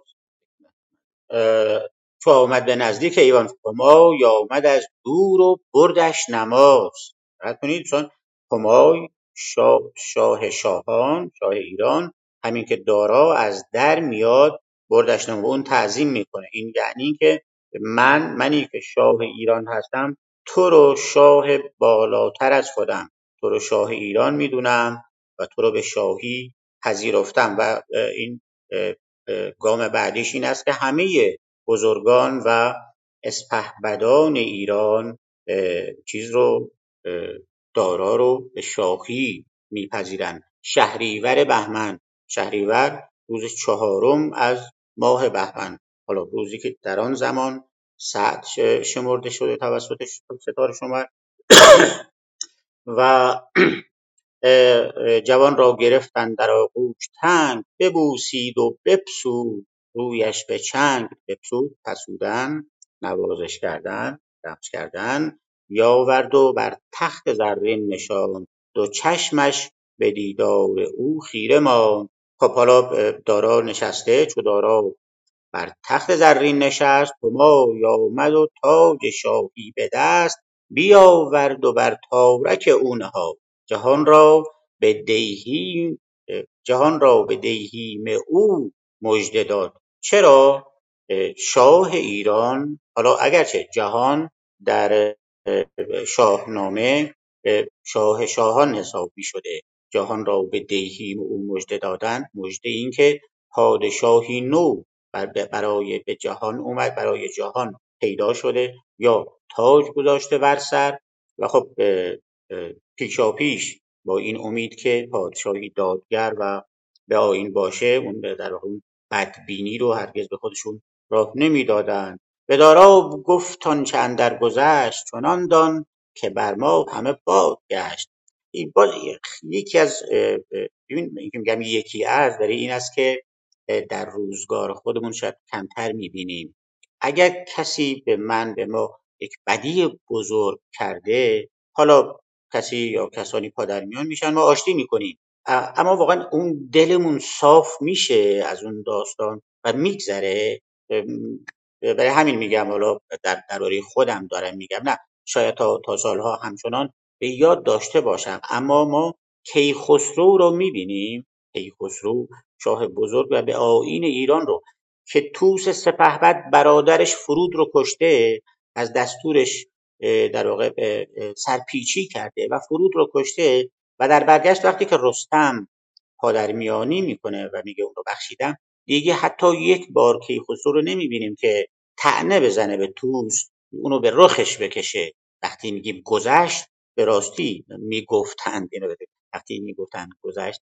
چو آمد به نزدیک ایوان همای آمد از دور و بردش نماز. دقت کنید چون همای شاه, شاه شاهان شاه ایران همین که دارا از در میاد بردش نماز اون تعظیم می‌کنه. این یعنی که من منی که شاه ایران هستم تو رو شاه بالاتر از خودم. تو رو شاه ایران می‌دونم و تو رو به شاهی پذیرفتم و این گام بعدیش این است که همه بزرگان و اسپهبدان ایران چیز رو دارا رو به شاهی میپذیرند. شهریور بهمن. شهریور روز چهارم از ماه بهمن. حالا روزی که در آن زمان سعد شمرده شده توسط ستاره شمر و جوان را گرفتند در آغوش تنگ ببوسید و بپسود رویش به چنگ بپسود پسودن نوازش کردن رقص کردن بیاورد و بر تخت زرین نشاند دو چشمش به دیدار او خیره ماند. خب حالا دارا نشسته چو دارا بر تخت زرین نشست همای آمد و تاج شاهی به دست بیاورد و بر تارک او نهاد. جهان را به دیهیم جهان را به دیهیم او مژده داد. چرا؟ شاه ایران حالا اگرچه جهان در شاهنامه شاه شاهان حساب می شده جهان را به دیهیم او مژده دادن مژده این که پادشاهی نو برای به جهان اومد برای جهان پیدا شده یا تاج گذاشته بر سر و خب پیشاپیش با این امید که پادشاهی دادگر و به آین باشه اون در اون بدبینی رو هرگز به خودشون راه نمی‌دادند به دارا گفت آنچه اندر گذشت چنان دان که بر ما همه باد گشت این باز یکی از ببین میگم یکی از برای این است که در روزگار خودمون شاید کمتر می‌بینیم. اگر کسی به من به ما یک بدی بزرگ کرده حالا کسی یا کسانی پادرمیان میشن ما آشتی می‌کنیم. اما واقعا اون دلمون صاف میشه از اون داستان و میگذره. برای همین میگم حالا در درباره خودم دارم میگم نه شاید تا, تا سالها همچنان به یاد داشته باشم. اما ما کیخسرو رو می‌بینیم. کیخسرو شاه بزرگ و به آین ایران رو که توس سپهبد برادرش فرود رو کشته از دستورش در واقع سرپیچی کرده و فرود رو کشته و در برگشت وقتی که رستم پادرمیانی می‌کنه و میگه اون رو بخشیدم دیگه حتی یک بار کیخسرو رو نمی‌بینیم که تعنه بزنه به توس اونو به رخش بکشه. وقتی میگیم گذشت به راستی می‌گفتند اینو وقتی می‌گفتند گذشت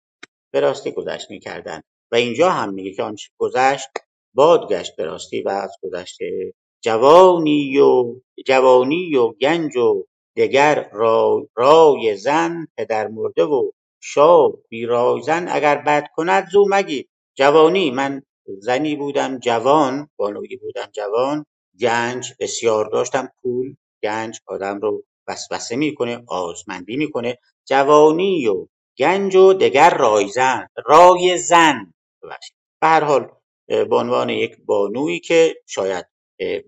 به راستی گذشت می‌کردند و اینجا هم میگه که آنچه گذشت باد گشت به راستی و از گذشته جوانی و جوانی و گنج و دگر رای, رای زن پدر مرده و بی رای زن اگر بد کند زو مگی جوانی من زنی بودم جوان بانویی بودم جوان گنج بسیار داشتم پول گنج آدم رو وسوسه می‌کنه آزمندی می‌کنه. جوانی و گنج و دگر رایزن رای زن ببخشید. به هر حال به عنوان یک بانویی که شاید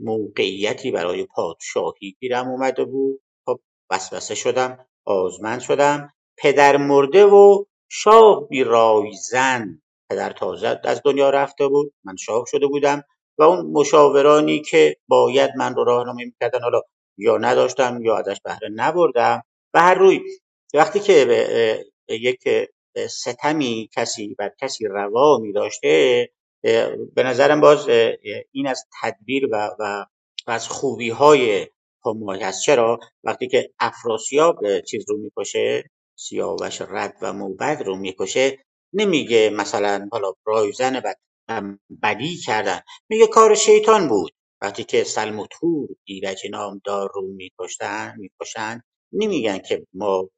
موقعیتی برای پادشاهی گیرم اومده بود خب وسوسه شدم آزمند شدم. پدر مرده و شاه بی رایزن پدر تازه از دنیا رفته بود من شاه شده بودم و اون مشاورانی که باید من رو راهنمایی می‌کردن حالا یا نداشتم یا ازش بهره نبردم. و هر روی وقتی که به یک ستمی کسی بر کسی روا می داشته به نظرم باز این از تدبیر و, و از خوبی های همای هست. چرا؟ وقتی که افراسیاب چیز رو می‌کشه سیاوش رد و موبد رو می‌کشه نمیگه مثلا حالا رایزن و بدی کردن. میگه کار شیطان بود. وقتی که سلم و تور ایرج نامدار رو میکشتن می‌کشن نمیگن که ما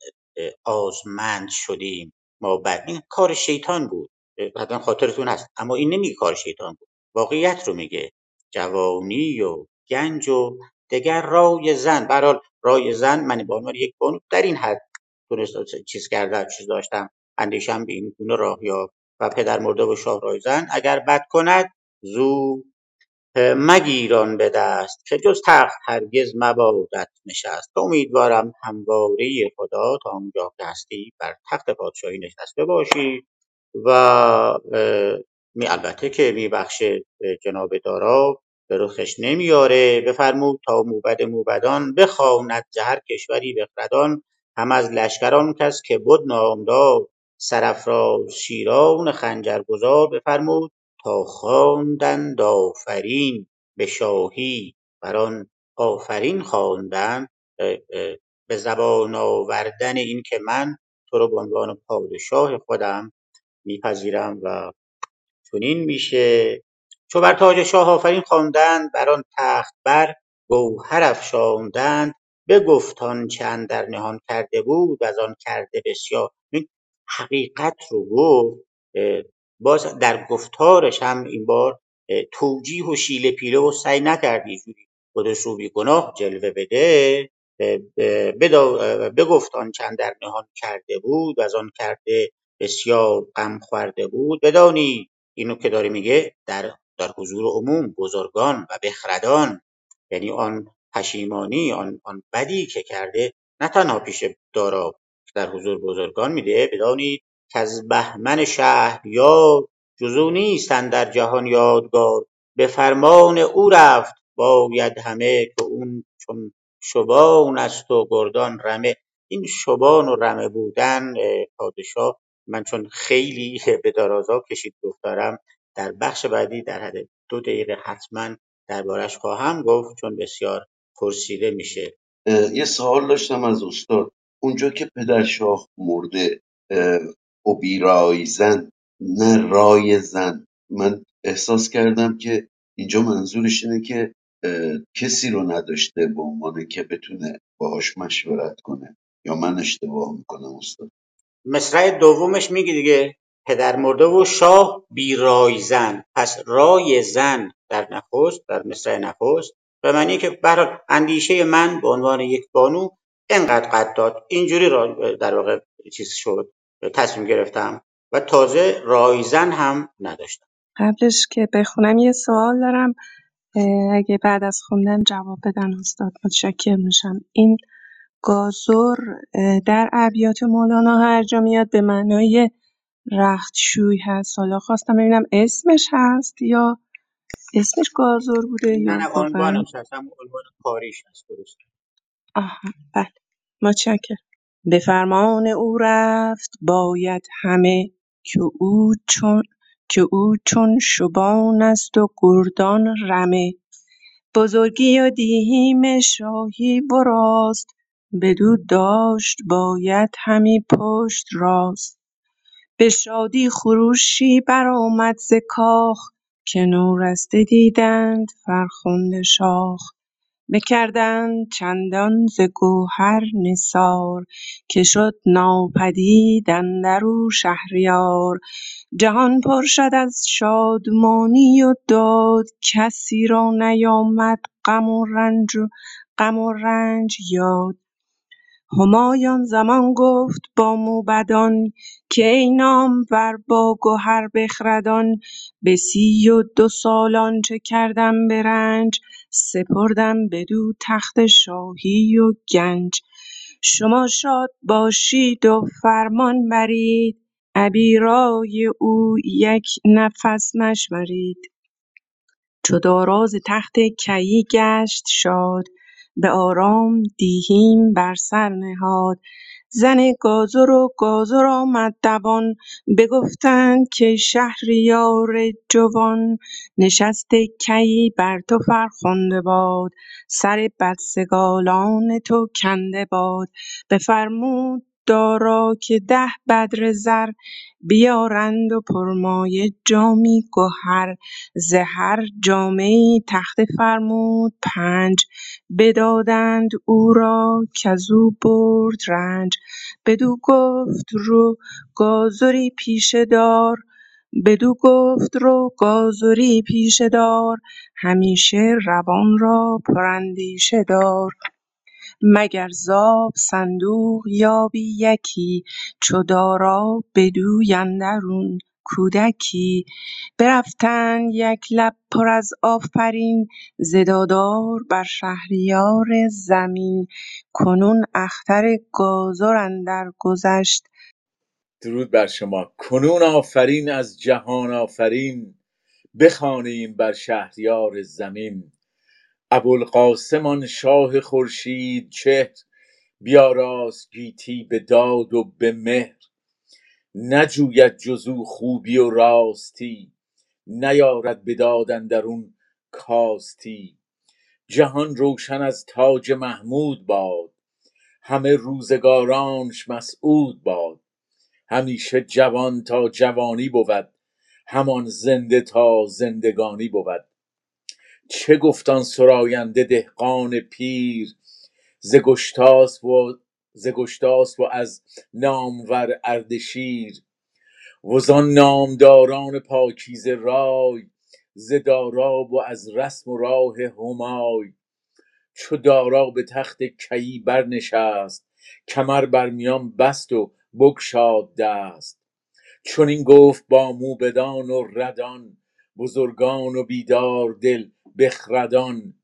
آزمند شدیم. ما بعد این کار شیطان بود. حتما خاطرتون هست. اما این نمیگه کار شیطان بود. واقعیت رو میگه. جوانی و گنج و دگر رای زن. برحال رای زن من به عنوان یک بانو در این حد تونست چیز کرده چیز داشتم. اندیشم به این گونه راه یا و پدر مرده و شاه رای زن. اگر بد کند زو مگیران به دست که جز تخت هرگز مبادت نشست. امیدوارم همواره خدا تا آنجا که بر تخت پادشاهی نشسته باشی و می البته که میبخشه جناب دارا به رخش نمیاره. بفرمود تا موبد موبدان بخواند زهر کشوری بخردان. هم از لشکران کس که بود نامدار سرافراز شیران خنجرگزار بفرمود. خواندند آفرین به شاهی. بر آن آفرین خواندند به زبان آوردن این که من تو رو به عنوان پادشاه خودم میپذیرم و چنین میشه. چو بر تاج شاه آفرین خواندند بر آن تخت بر گوهر افشاندند. بگفت آنچه اندر نهان کرده بود از آن کرده بسیار. حقیقت رو گفت باز در گفتارش هم این بار توجیه و شیله پیله و سعی نکرد یه جوری خودش رو بی گناه جلوه بده بگفت آنچه اندر نهان کرده بود و از آن کرده بسیار غم خورده بود. بدانی اینو که داره میگه در در حضور عموم بزرگان و بخردان یعنی آن پشیمانی آن آن بدی که کرده نه تنها پیش دارا در حضور بزرگان میده بدانید از بهمن شهریار جز او نیست در جهان یادگار. به فرمان او رفت باید همه که اون چون شبان است و گردان رمه. این شبان و رمه بودن پادشاه من چون خیلی به درازا کشید گفتارم در بخش بعدی در حد دو دقیقه حتما دربارش خواهم گفت چون بسیار پرسیده میشه.
یه سوال داشتم از استاد. اونجا که پدر شاه مرده اوبیرایزن نه رای زن. من احساس کردم که اینجا منظورش اینه که کسی رو نداشته به عنوان که بتونه باهاش مشورت کنه. یا من اشتباه می‌کنم استاد؟
مصرع دومش میگه دیگه. پدر مرده و شاه بی رای زن. پس رای زن در نخست در مصرع نخست. به معنی که برای اندیشه من به عنوان یک بانو انقدر قد داد. اینجوری در واقع چیز شد. تصمیم گرفتم و تازه رایزن هم نداشتم.
قبلش که بخونم یه سوال دارم. اگه بعد از خوندن جواب بدن استاد متشکر میشم. این گازر در ابیات مولانا هر جا میاد به معنای رختشوی هست. حالا خواستم ببینم اسمش هست یا اسمش گازر بوده
نه
یا
نه
واقعا؟
عنوانش هست هم عنوان کاریش هست درست
آها بله. متشکرم. به فرمان او رفت باید همه که او چون که او چون شبان است و گردان رمه. بزرگی و دیهیم شاهی وراست بدو داشت باید همی پشت راست. به شادی خروشی برآمد ز کاخ که نورسته دیدند فرخنده شاخ. بکردند چندان ز گوهر نثار که شد ناپدید اندرو شهریار. جهان پر شد از شادمانی و داد کسی را نیامد غم و رنج و غم و رنج یاد. همایان زمان گفت با موبدان که ای نامور با گهر بخردان به سی و دو سال آنچه کردم به رنج سپردم بدو تخت شاهی و گنج. شما شاد باشید و فرمان برید ابیرای او یک نفس مشمرید. چو دارا ز تخت کیی گشت شاد به آرام دیهیم بر سر نهاد. زن گازر و گازر آمد دوان بگفتند کای شهریار جوان نشست کیی بر تو فرخنده باد. سر بدسگالان تو کنده باد. بفرمود دارا که ده بدره زر بیارند و پرمایه جامی گهر. ز هر جامه ای تخته فرمود پنج بدادند او را کزو برد رنج. بدو گفت رو گازری پیشه دار. بدو گفت رو گازری پیشه دار. همیشه روان را پراندیشه دار. مگر زاب صندوق یابی یکی چو دارا بدوی اندرون کودکی. برفتند یک لب پر از آفرین ز دادار بر شهریار زمین. کنون اختر گازر اندر گذشت.
درود بر شما. کنون آفرین از جهان آفرین. بخوانیم بر شهریار زمین. ابوالقاسم آن شاه خورشید چهر بیاراست گیتی به داد و به مهر. نجوید جز خوبی و راستی نیارد به داد اندرون کاستی. جهان روشن از تاج محمود باد همه روزگارانش مسعود باد. همیشه جوان تا جوانی بود همان زنده تا زندگانی بود. چه گفت آن سراینده دهقان پیر؟ ز گشتاسپ و ز گشتاسپ و از نامور اردشیر. وزان نامداران پاکیزه رای ز دارا و از رسم و راه همای. چو دارا به تخت کیی برنشست کمر بر میان بست و بگشاد دست. چنین گفت با موبدان و ردان بزرگان و بیدار دل بخردان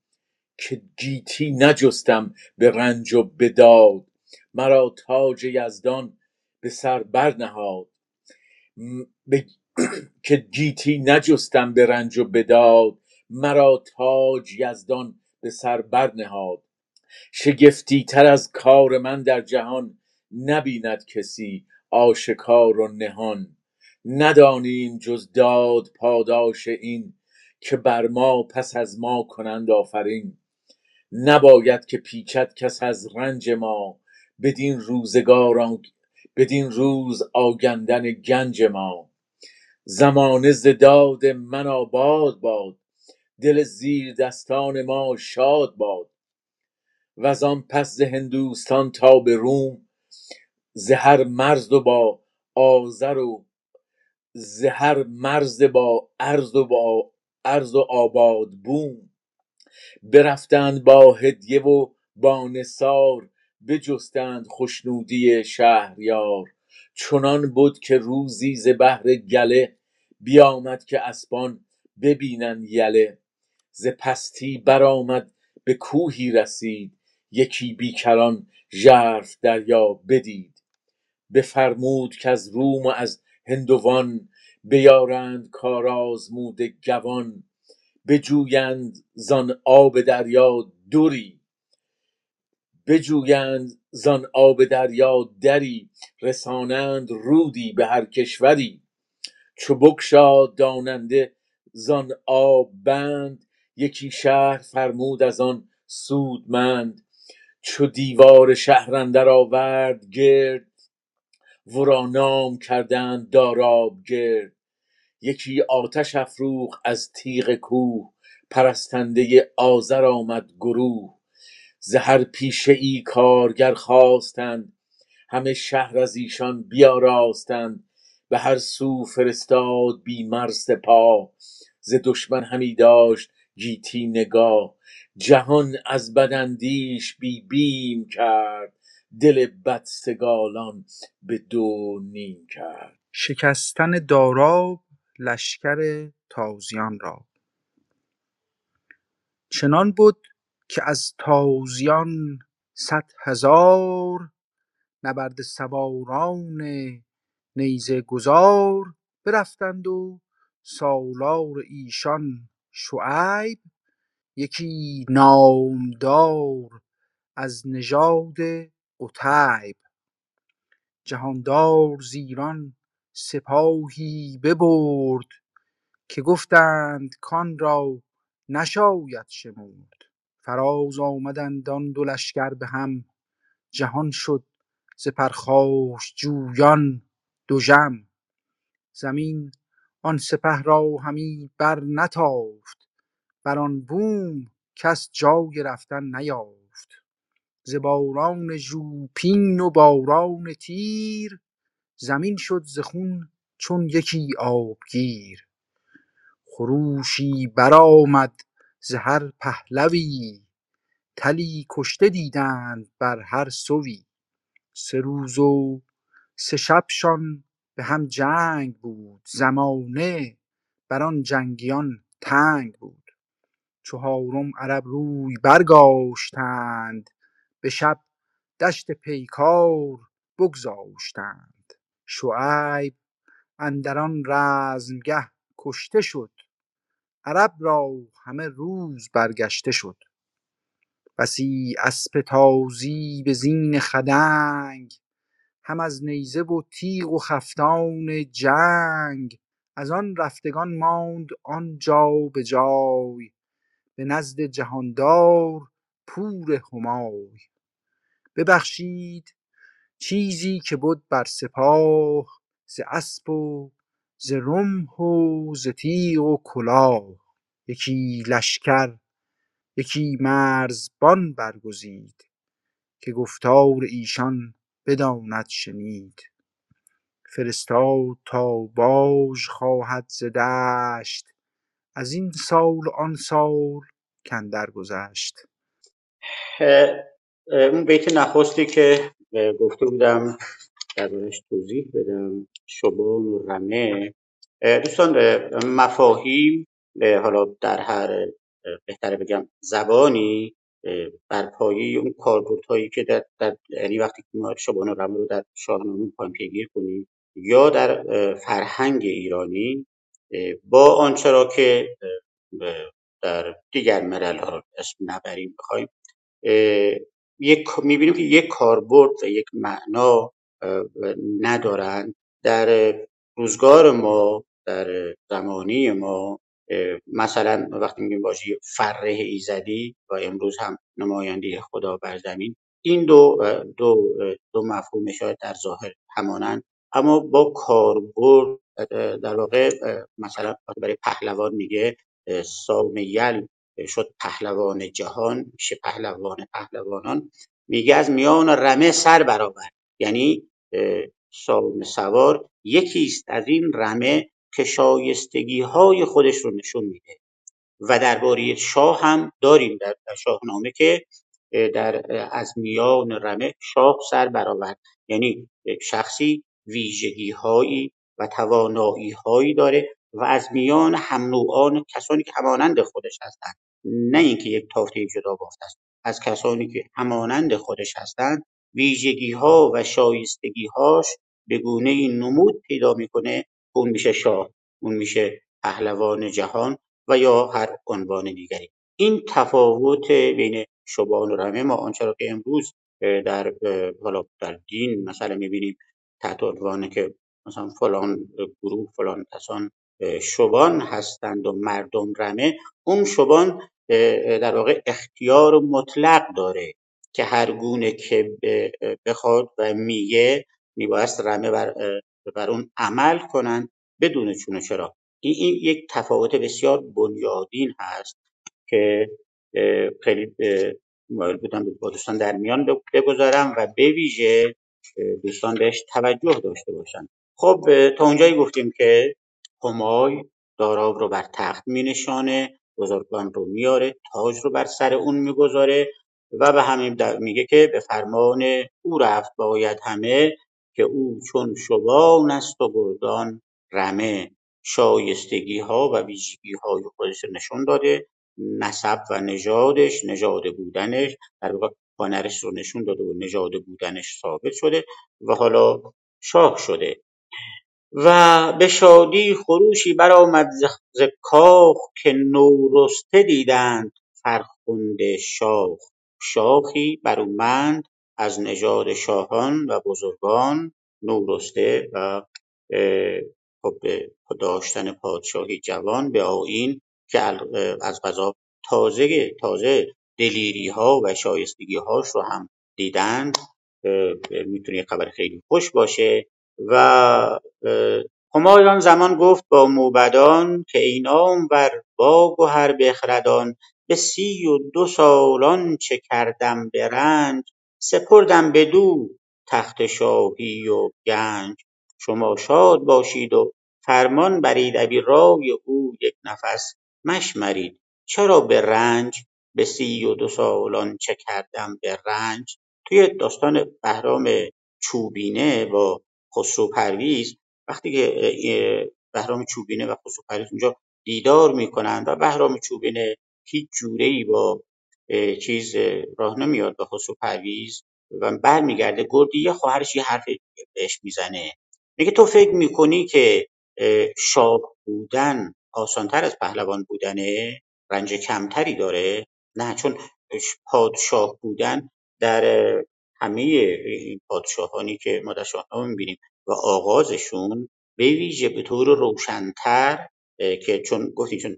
که گیتی نجستم به رنج و به داد مرا تاج یزدان به سر برنهاد. که گیتی نجستم به رنج و به داد مرا تاج یزدان به سر برنهاد. شگفتی تر از کار من در جهان نبیند کسی آشکار و نهان. ندانیم جز داد پاداش این که بر ما پس از ما کنند آفرین. نباید که پیچد کس از رنج ما بدین روزگار آن- بدین روز آگندن گنج ما. زمانه ز داد من آباد باد دل زیر دستان ما شاد باد. وزان پس ز هندوستان تا به روم ز هر مرز و با آذر و ز هر مرز با ارز و با ارز و آباد بوم. برفتند با هدیه و با نثار بجستند خشنودی شهریار. چنان بد که روزی ز بهر گله بیامد که اسپان ببینند یله. ز پستی برآمد به کوهی رسید. یکی بیکران ژرف دریا بدید. بفرمود کز روم و از هندوان بیارند کارآزموده گوان بجویند زان آب دریا دری بجویند زان آب دریا دری رسانند رودی به هر کشوری. چو بگشاد داننده زان آب بند یکی شهر فرمود از آن سودمند. چو دیوار شهر اندر آورد گرد ورا نام کردند داراب گرد. یکی آتش افروخت از تیغ کوه پرستنده آذر آمد گروه. ز هر پیشه ای کارگر خواستند همه شهر از ایشان بیاراستند. به هر سو فرستاد بیمر سپاه ز دشمن همی داشت گیتی نگاه. جهان از بداندیش بی بیم کرد دل بدسگالان به دو نیم کرد.
شکستن داراب لشکر تازیان را. چنان بد که از تازیان صد هزار نبرده سواران نیزه گذار برفتند و سالار ایشان شعیب یکی نامدار از نژاد قتیب جهاندار زیران سپاهی ببرد که گفتند کان را نشاید شمرد. فراز آمدند آن دو لشکر به هم. جهان شد ز پرخاشجویان دژم زمین آن سپه را همی بر نتافت بر آن بوم کس جای رفتن نیافت. ز باران ژوپین و باران تیر زمین شد ز خون چون یکی آبگیر. خروشی برآمد ز هر پهلوی تلی کشته دیدند بر هر سوی. سه روز و سه شبشان به هم جنگ بود زمانه بر آن جنگیان تنگ بود. چهارم عرب روی برگاشتند به شب دشت پیکار بگذاشتند. شعیب اندر آن رزمگه کشته شد. عرب را همه روز برگشته شد. بسی اسپ تازی به زین خدنگ هم از نیزه و تیغ و خفتان جنگ. از آن رفتگان ماند آن جا به جای به نزد جهاندار پور همای. ببخشید. چیزی که بد بر سپاه ز اسپ و ز رمح و ز تیغ و کلاه. یکی لشکر یکی مرزبان برگزید که گفتار ایشان بداند شنید. فرستاد تا باژ خواهد ز دشت از این سال آن سال کاندر گذشت.
اون بیت نخستی که گفته بودم دربارش توضیح بدم. شبان رمه. دوستان اه، مفاهیم اه، حالا در هر بهتره بگم زبانی بر پایه اون کاربردهایی که در, در یعنی وقتی که ما شبان رمه رو در شاهنامه می‌خوایم پیگیر کنیم یا در فرهنگ ایرانی با آنچه را که در دیگر ملل ها اسم نبریم بخوایم یک می‌بینیم که یک کاربرد و یک معنا ندارند در روزگار ما در زمانی ما مثلا وقتی میگیم واژه فره ایزدی و امروز هم نماینده خدا بر زمین این دو دو دو مفهوم شاید در ظاهر همانند. اما با کاربرد در واقع مثلا برای پهلوان میگه سام یل شد پهلوان جهان میشه پهلوان پهلوانان. میگه از میان رمه سر برآورد یعنی سام سوار یکی است از این رمه که شایستگی های خودش رو نشون میده. و درباره شاه هم داریم در شاهنامه که در از میان رمه شاه سر برآورد یعنی شخصی ویژگی‌هایی و توانایی‌هایی داره و از میان هم نوعان کسانی که همانند خودش هستند. نه اینکه یک تافته جدا بافته است. از کسانی که همانند خودش هستند ویژگی‌ها و شایستگی‌هاش به گونه‌ای نمود پیدا می‌کنه. اون میشه شاه اون میشه پهلوان جهان و یا هر عنوان دیگری. این تفاوت بین شبان و رمه ما آنچه که امروز در حالا در دین مثلا می‌بینیم تحت عنوان که مثلا فلان گروه فلان کسان شبان هستند و مردم رمه اون شبان در واقع اختیار مطلق داره که هر گونه که بخواد و میگه میبایست رمه بر, بر اون عمل کنن بدون چون و چرا. این, این یک تفاوت بسیار بنیادین هست که خیلی مایل بودم با دوستان در میان بگذارم و به ویژه دوستان بهش توجه داشته باشن. خب تا اونجایی گفتیم که همای داراب رو بر تخت می نشانه بزرگان رو میاره تاج رو بر سر اون می‌گذاره و به همین میگه که به فرمان او رفت. باید همه که او چون شبان است و گردان رمه. شایستگی ها و ویژگی های خودش نشون داده. نسب و نژادش نژاد بودنش در واقع هنرش رو نشون داده و نژاد بودنش ثابت شده و حالا شاه شده. و به شادی خروشی برآمد ز کاخ که نورسته دیدند فرخنده شاخ. شاخی برومند از نژاد شاهان و بزرگان نورسته و خب داشتن پادشاهی جوان به آیین که از قضا تازه تازه دلیری ها و شایستگی هاش رو هم دیدند. می‌تونه خبر خیلی خوش باشه. و همایان زمان گفت با موبدان که ای نامور با گهر بخردان به سی و دو سالان چه کردم به رنج سپردم بدو تخت شاهی و گنج. شما شاد باشید و فرمان برید ابی رای او یک نفس مشمرید. چرا به رنج به سی و دو سالان چه کردم به رنج توی داستان بهرام چوبینه با خسرو پرویز وقتی که بهرام چوبینه و خسرو پرویز اونجا دیدار می‌کنند و بهرام چوبینه هیچ جوره ای با چیز راه نمیاد با خسرو پرویز و برمیگرده گردی یه خواهرش یه حرف بهش می‌زنه. میگه تو فکر می‌کنی که شاه بودن آسانتر از پهلوان بودنه؟ رنج کمتری داره؟ نه چون پادشاه بودن در همه این پادشاهانی که ما در شاهنامه می‌بینیم و آغازشون به ویژه به طور روشنتر که چون گفتیم چون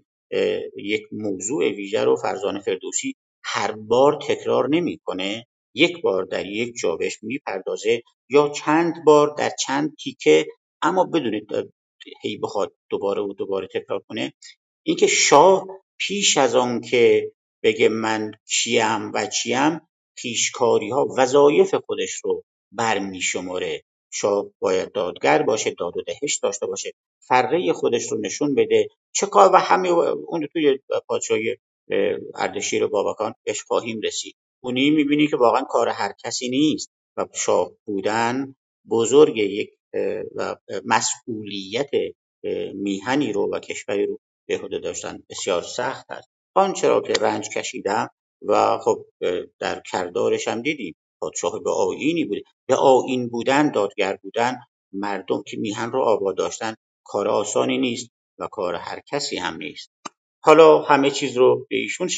یک موضوع ویژه رو فرزانه فردوسی هر بار تکرار نمی‌کنه یک بار در یک جا بهش می‌پردازه یا چند بار در چند تیکه اما بدونید هی بخواد دوباره و دوباره تکرار کنه. اینکه شاه پیش از آن که بگه من کیم و چیم پیشکاری ها وظایف خودش رو برمی شماره شاه باید دادگر باشه داد و دهش داشته باشه فره خودش رو نشون بده. چه کار و همه اون توی پادشاهی اردشیر بابکان بهش خواهیم رسید. اونی می‌بینی که واقعا کار هر کسی نیست و شاه بودن بزرگ یک و مسئولیت میهنی رو و کشوری رو به عهده داشتن. بسیار سخت است. آنچه را که رنج کشیدم و خب در کردارش هم دیدیم پادشاه به آینی بوده به آین بودن دادگر بودن مردم که میهن رو آباد داشتن کار آسانی نیست و کار هر کسی هم نیست. حالا همه چیز رو به ایشون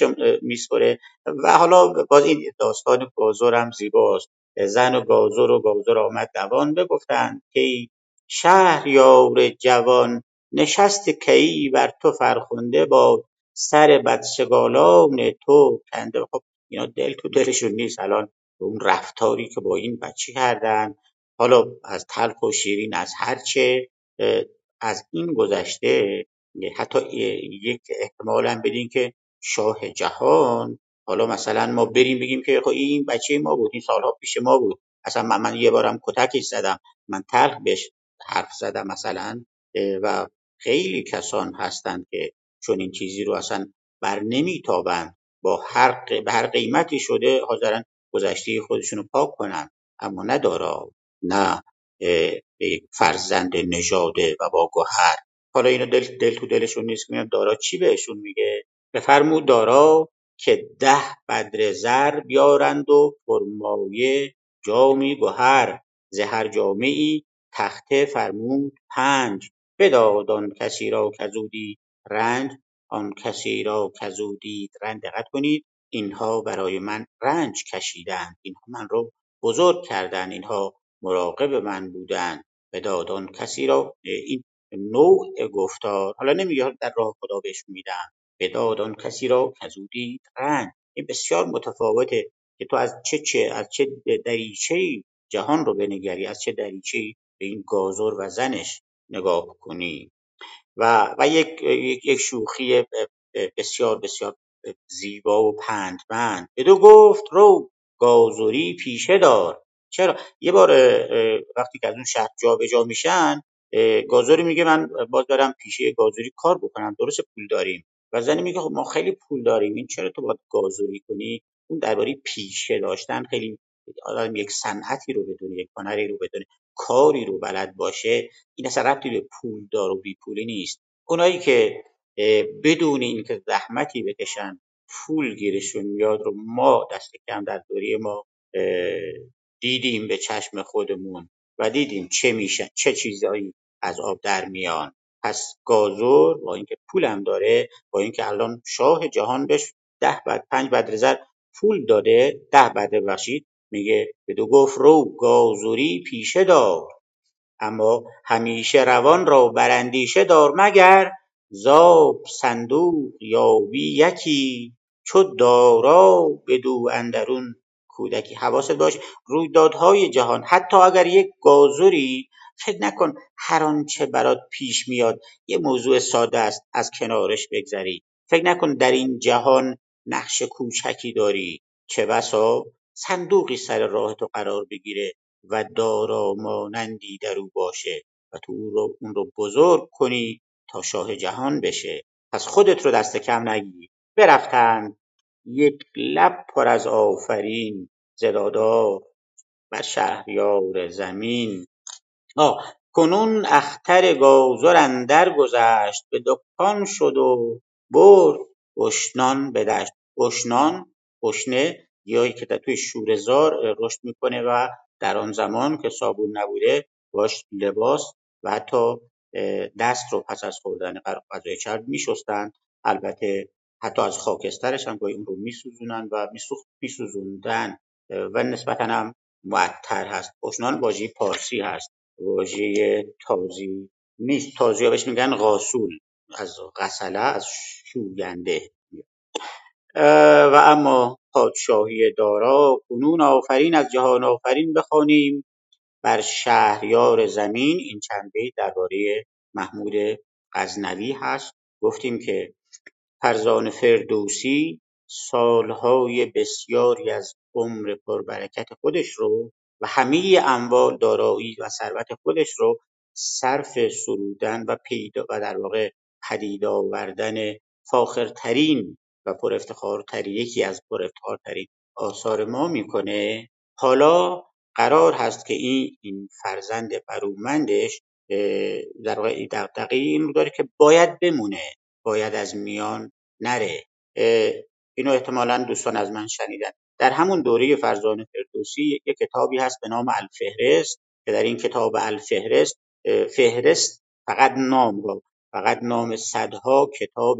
میسپره و حالا باز این داستان گازور هم زیباست. زن و گازور و گازور آمد دوان بگفتند که شهریار جوان نشست کیی بر تو فرخنده باد. سر بدسگالان تو کنده خب اینا دل تو دلشون نیست. الان اون رفتاری که با این بچه کردن حالا از تلخ و شیرین از هرچه از این گذشته حتی یک احتمال هم بدین که شاه جهان حالا مثلا ما بریم بگیم که خب این بچه ما بود این سالها پیش ما بود. اصلا من, من یه بارم کتکش زدم. من تلخ بهش حرف زدم مثلا و خیلی کسان هستند که چون این چیزی رو اصلا بر نمیتابند با هر به هر قیمتی شده حاضرن گذشته خودشونو پاک کنن. اما نه دارا نه فرزند نژاده و با گوهر. حالا اینو دل, دل تو دلشون نیست که دارا چی بهشون میگه؟ بفرمود دارا که ده بدر زر بیارند و پرمایه جامی گهر زهر جامعی تخته فرمود پنج. بداد آن کسی را کزو دید رنج آن کسی را کزو دید رنج. دقت کنید اینها برای من رنج کشیدند. اینها من رو بزرگ کردند. اینها مراقب من بودند. بداد آن کسی را این نوع گفتار حالا نمیگه در راه خدا بهش میدم. بداد آن کسی را کزو دید رنج. این بسیار متفاوته که تو از چه چه از چه دریچه جهان رو بنگری از چه دریچه به این گازر و زنش نگاه کنی. و و یک یک, یک شوخی بسیار بسیار زیبا و پندمند. بدو گفت رو گازری پیشه دار. چرا؟ یه بار وقتی که از اون شهر جابجا میشن گازری میگه من باز دارم پیشه گازری کار بکنم درست پول داریم. و زنی میگه خب ما خیلی پول داریم این چرا تو باید گازوری کنی؟ اون درباره پیشه داشتن خیلی آدم یک صنعتی رو بدونه یک هنری رو بدونه. کاری رو بلد باشه این اصلا ربطی به پول دار و بی پولی نیست. اونایی که بدون اینکه زحمتی بکشن پول گیرشون میاد رو ما دست کم در دوره ما دیدیم به چشم خودمون و دیدیم چه میشه چه چیزایی از آب در میان. پس گازور با اینکه پولم داره با اینکه الان شاه جهان بهش ده بعد پنج بعد رزر پول داده ده بعد ببخشید میگه به دو گفت رو گازوری پیشه دار. اما همیشه روان را براندیشه دار مگر زاب صندوق یابی یکی. چو دارا بدو اندرون کودکی. حواست باش رویدادهای جهان حتی اگر یک گازری فکر نکن هر آنچه برات پیش میاد یه موضوع ساده است از کنارش بگذری. فکر نکن در این جهان نقش کوچکی داری. چه بسا صندوقی سر راه تو قرار بگیره و دارا مانندی در او باشه و تو اون رو, اون رو بزرگ کنی تا شاه جهان بشه. پس خودت رو دست کم نگیر. برفتند یک لب پر از آفرین ز بر شهریار زمین. آه کنون اختر گازر اندر گذشت به دکان شد و برد. اشنان به دشت. اشنان اشنه گیاهی که در توی شورهزار رشد می‌کنه و در آن زمان که صابون نبوده باش لباس و حتی دست رو پس از خوردن غذای چرب میشستن. البته حتی از خاکسترش هم گاهی اون رو میسوزونن و میسوزوندن. و نسبتا هم معطر هست. اشنان واژه پارسی هست. واژه تازی نیست. تازی ها بهش میگن غاسول. از غسله از شوینده. و اما پادشاهی دارا کنون آفرین از جهان آفرین بخوانیم. بر شهریار زمین این چند بیت درباره محمود غزنوی هست. گفتیم که فرزان فردوسی سالهای بسیاری از عمر پربرکت خودش رو و همه اموال دارایی و ثروت خودش رو صرف سرودن و پیدا و در واقع پدید آوردن فاخرترین و افتخارترین یکی از پر افتخارترین آثار ما می‌کنه. حالا قرار هست که این این فرزند برومندش در واقع دغدغه این رو داره که باید بمونه باید از میان نره. اینو احتمالا دوستان از من شنیدن. در همون دوره فرزان فردوسی یک کتابی هست به نام الفهرست که در این کتاب الفهرست فهرست فقط نام رو فقط نام صدها کتاب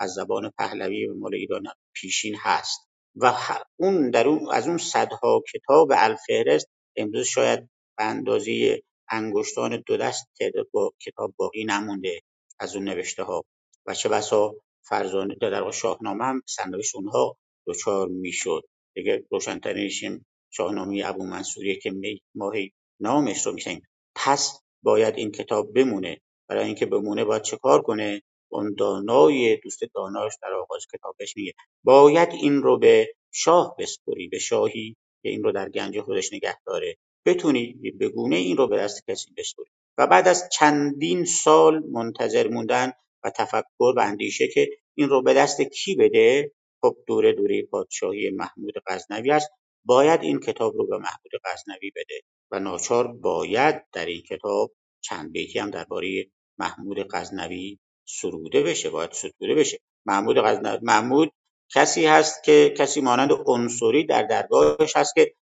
از زبان پهلوی و مال ایران پیشین هست. و اون در اون از اون صدها کتاب الفهرست امروز شاید به اندازه انگشتان دو دست با کتاب باقی نمونده از اون نوشته ها و چه بسا فرزانه در شاهنامه هم سرنوشت اونها دچار می‌شد. دیگه روشنترینش شاهنامه ابو منصوریه که ماه نامش رو میشنیم. پس باید این کتاب بمونه. برای اینکه بمونه باید چه کار کنه؟ اون دانای دوست داناش در آغاز کتابش میگه. باید این رو به شاه بسپری به شاهی که این رو در گنج خودش نگه داره بتونی به گونه این رو به دست کسی بسپری. و بعد از چندین سال منتظر موندن و تفکر و اندیشه که این رو به دست کی بده خب دوره دوره پادشاهی محمود غزنوی است. باید این کتاب رو به محمود غزنوی بده و ناچار باید در این کتاب چند بیتی هم درباره محمود غزنوی سروده بشه باید سروده بشه. محمود غزنوی محمود کسی هست که کسی مانند عنصری در درگاهش هست که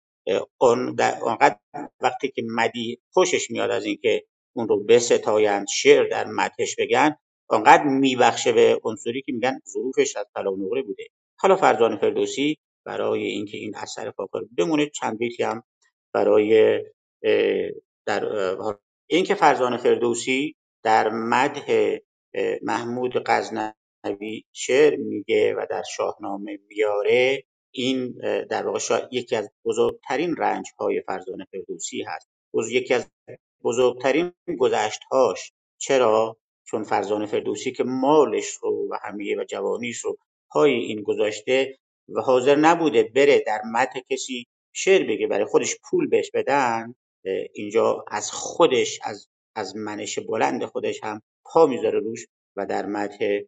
آنقدر وقتی که مدی خوشش میاد از اینکه اون رو بستایند شعر در مدحش بگن آنقدر میبخشه به عنصری که میگن ظروفش از طلا نقره بوده. حالا فرزان فردوسی برای اینکه این اثر فاخر بمونه چند بیتی هم برای در اینکه فرزان فردوسی در مدح محمود غزنوی شعر میگه و در شاهنامه میاره. این در واقع یکی از بزرگترین رنج های فرزانه فردوسی هست. یکی از بزرگترین گذشتهاش چرا؟ چون فرزانه فردوسی که مالش رو و همیه و جوانیش رو پای این گذاشته و حاضر نبوده بره در مت کسی شعر بگه برای خودش پول بهش بدن اینجا از خودش از از منش بلند خودش هم پا می‌ذاره روش و در متح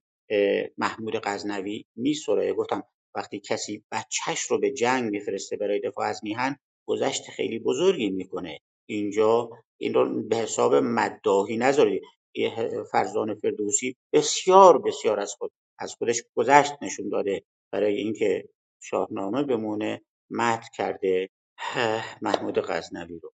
محمود غزنوی میسره گفتم وقتی کسی بچهش رو به جنگ میفرسته برای دفاع از میهن گذشت خیلی بزرگی می‌کنه. اینجا این رو به حساب مداهی نذارید فرزان فردوسی بسیار بسیار از خود از خودش گذشت نشون داده. برای اینکه شاهنامه بمونه مد کرده محمود غزنوی رو.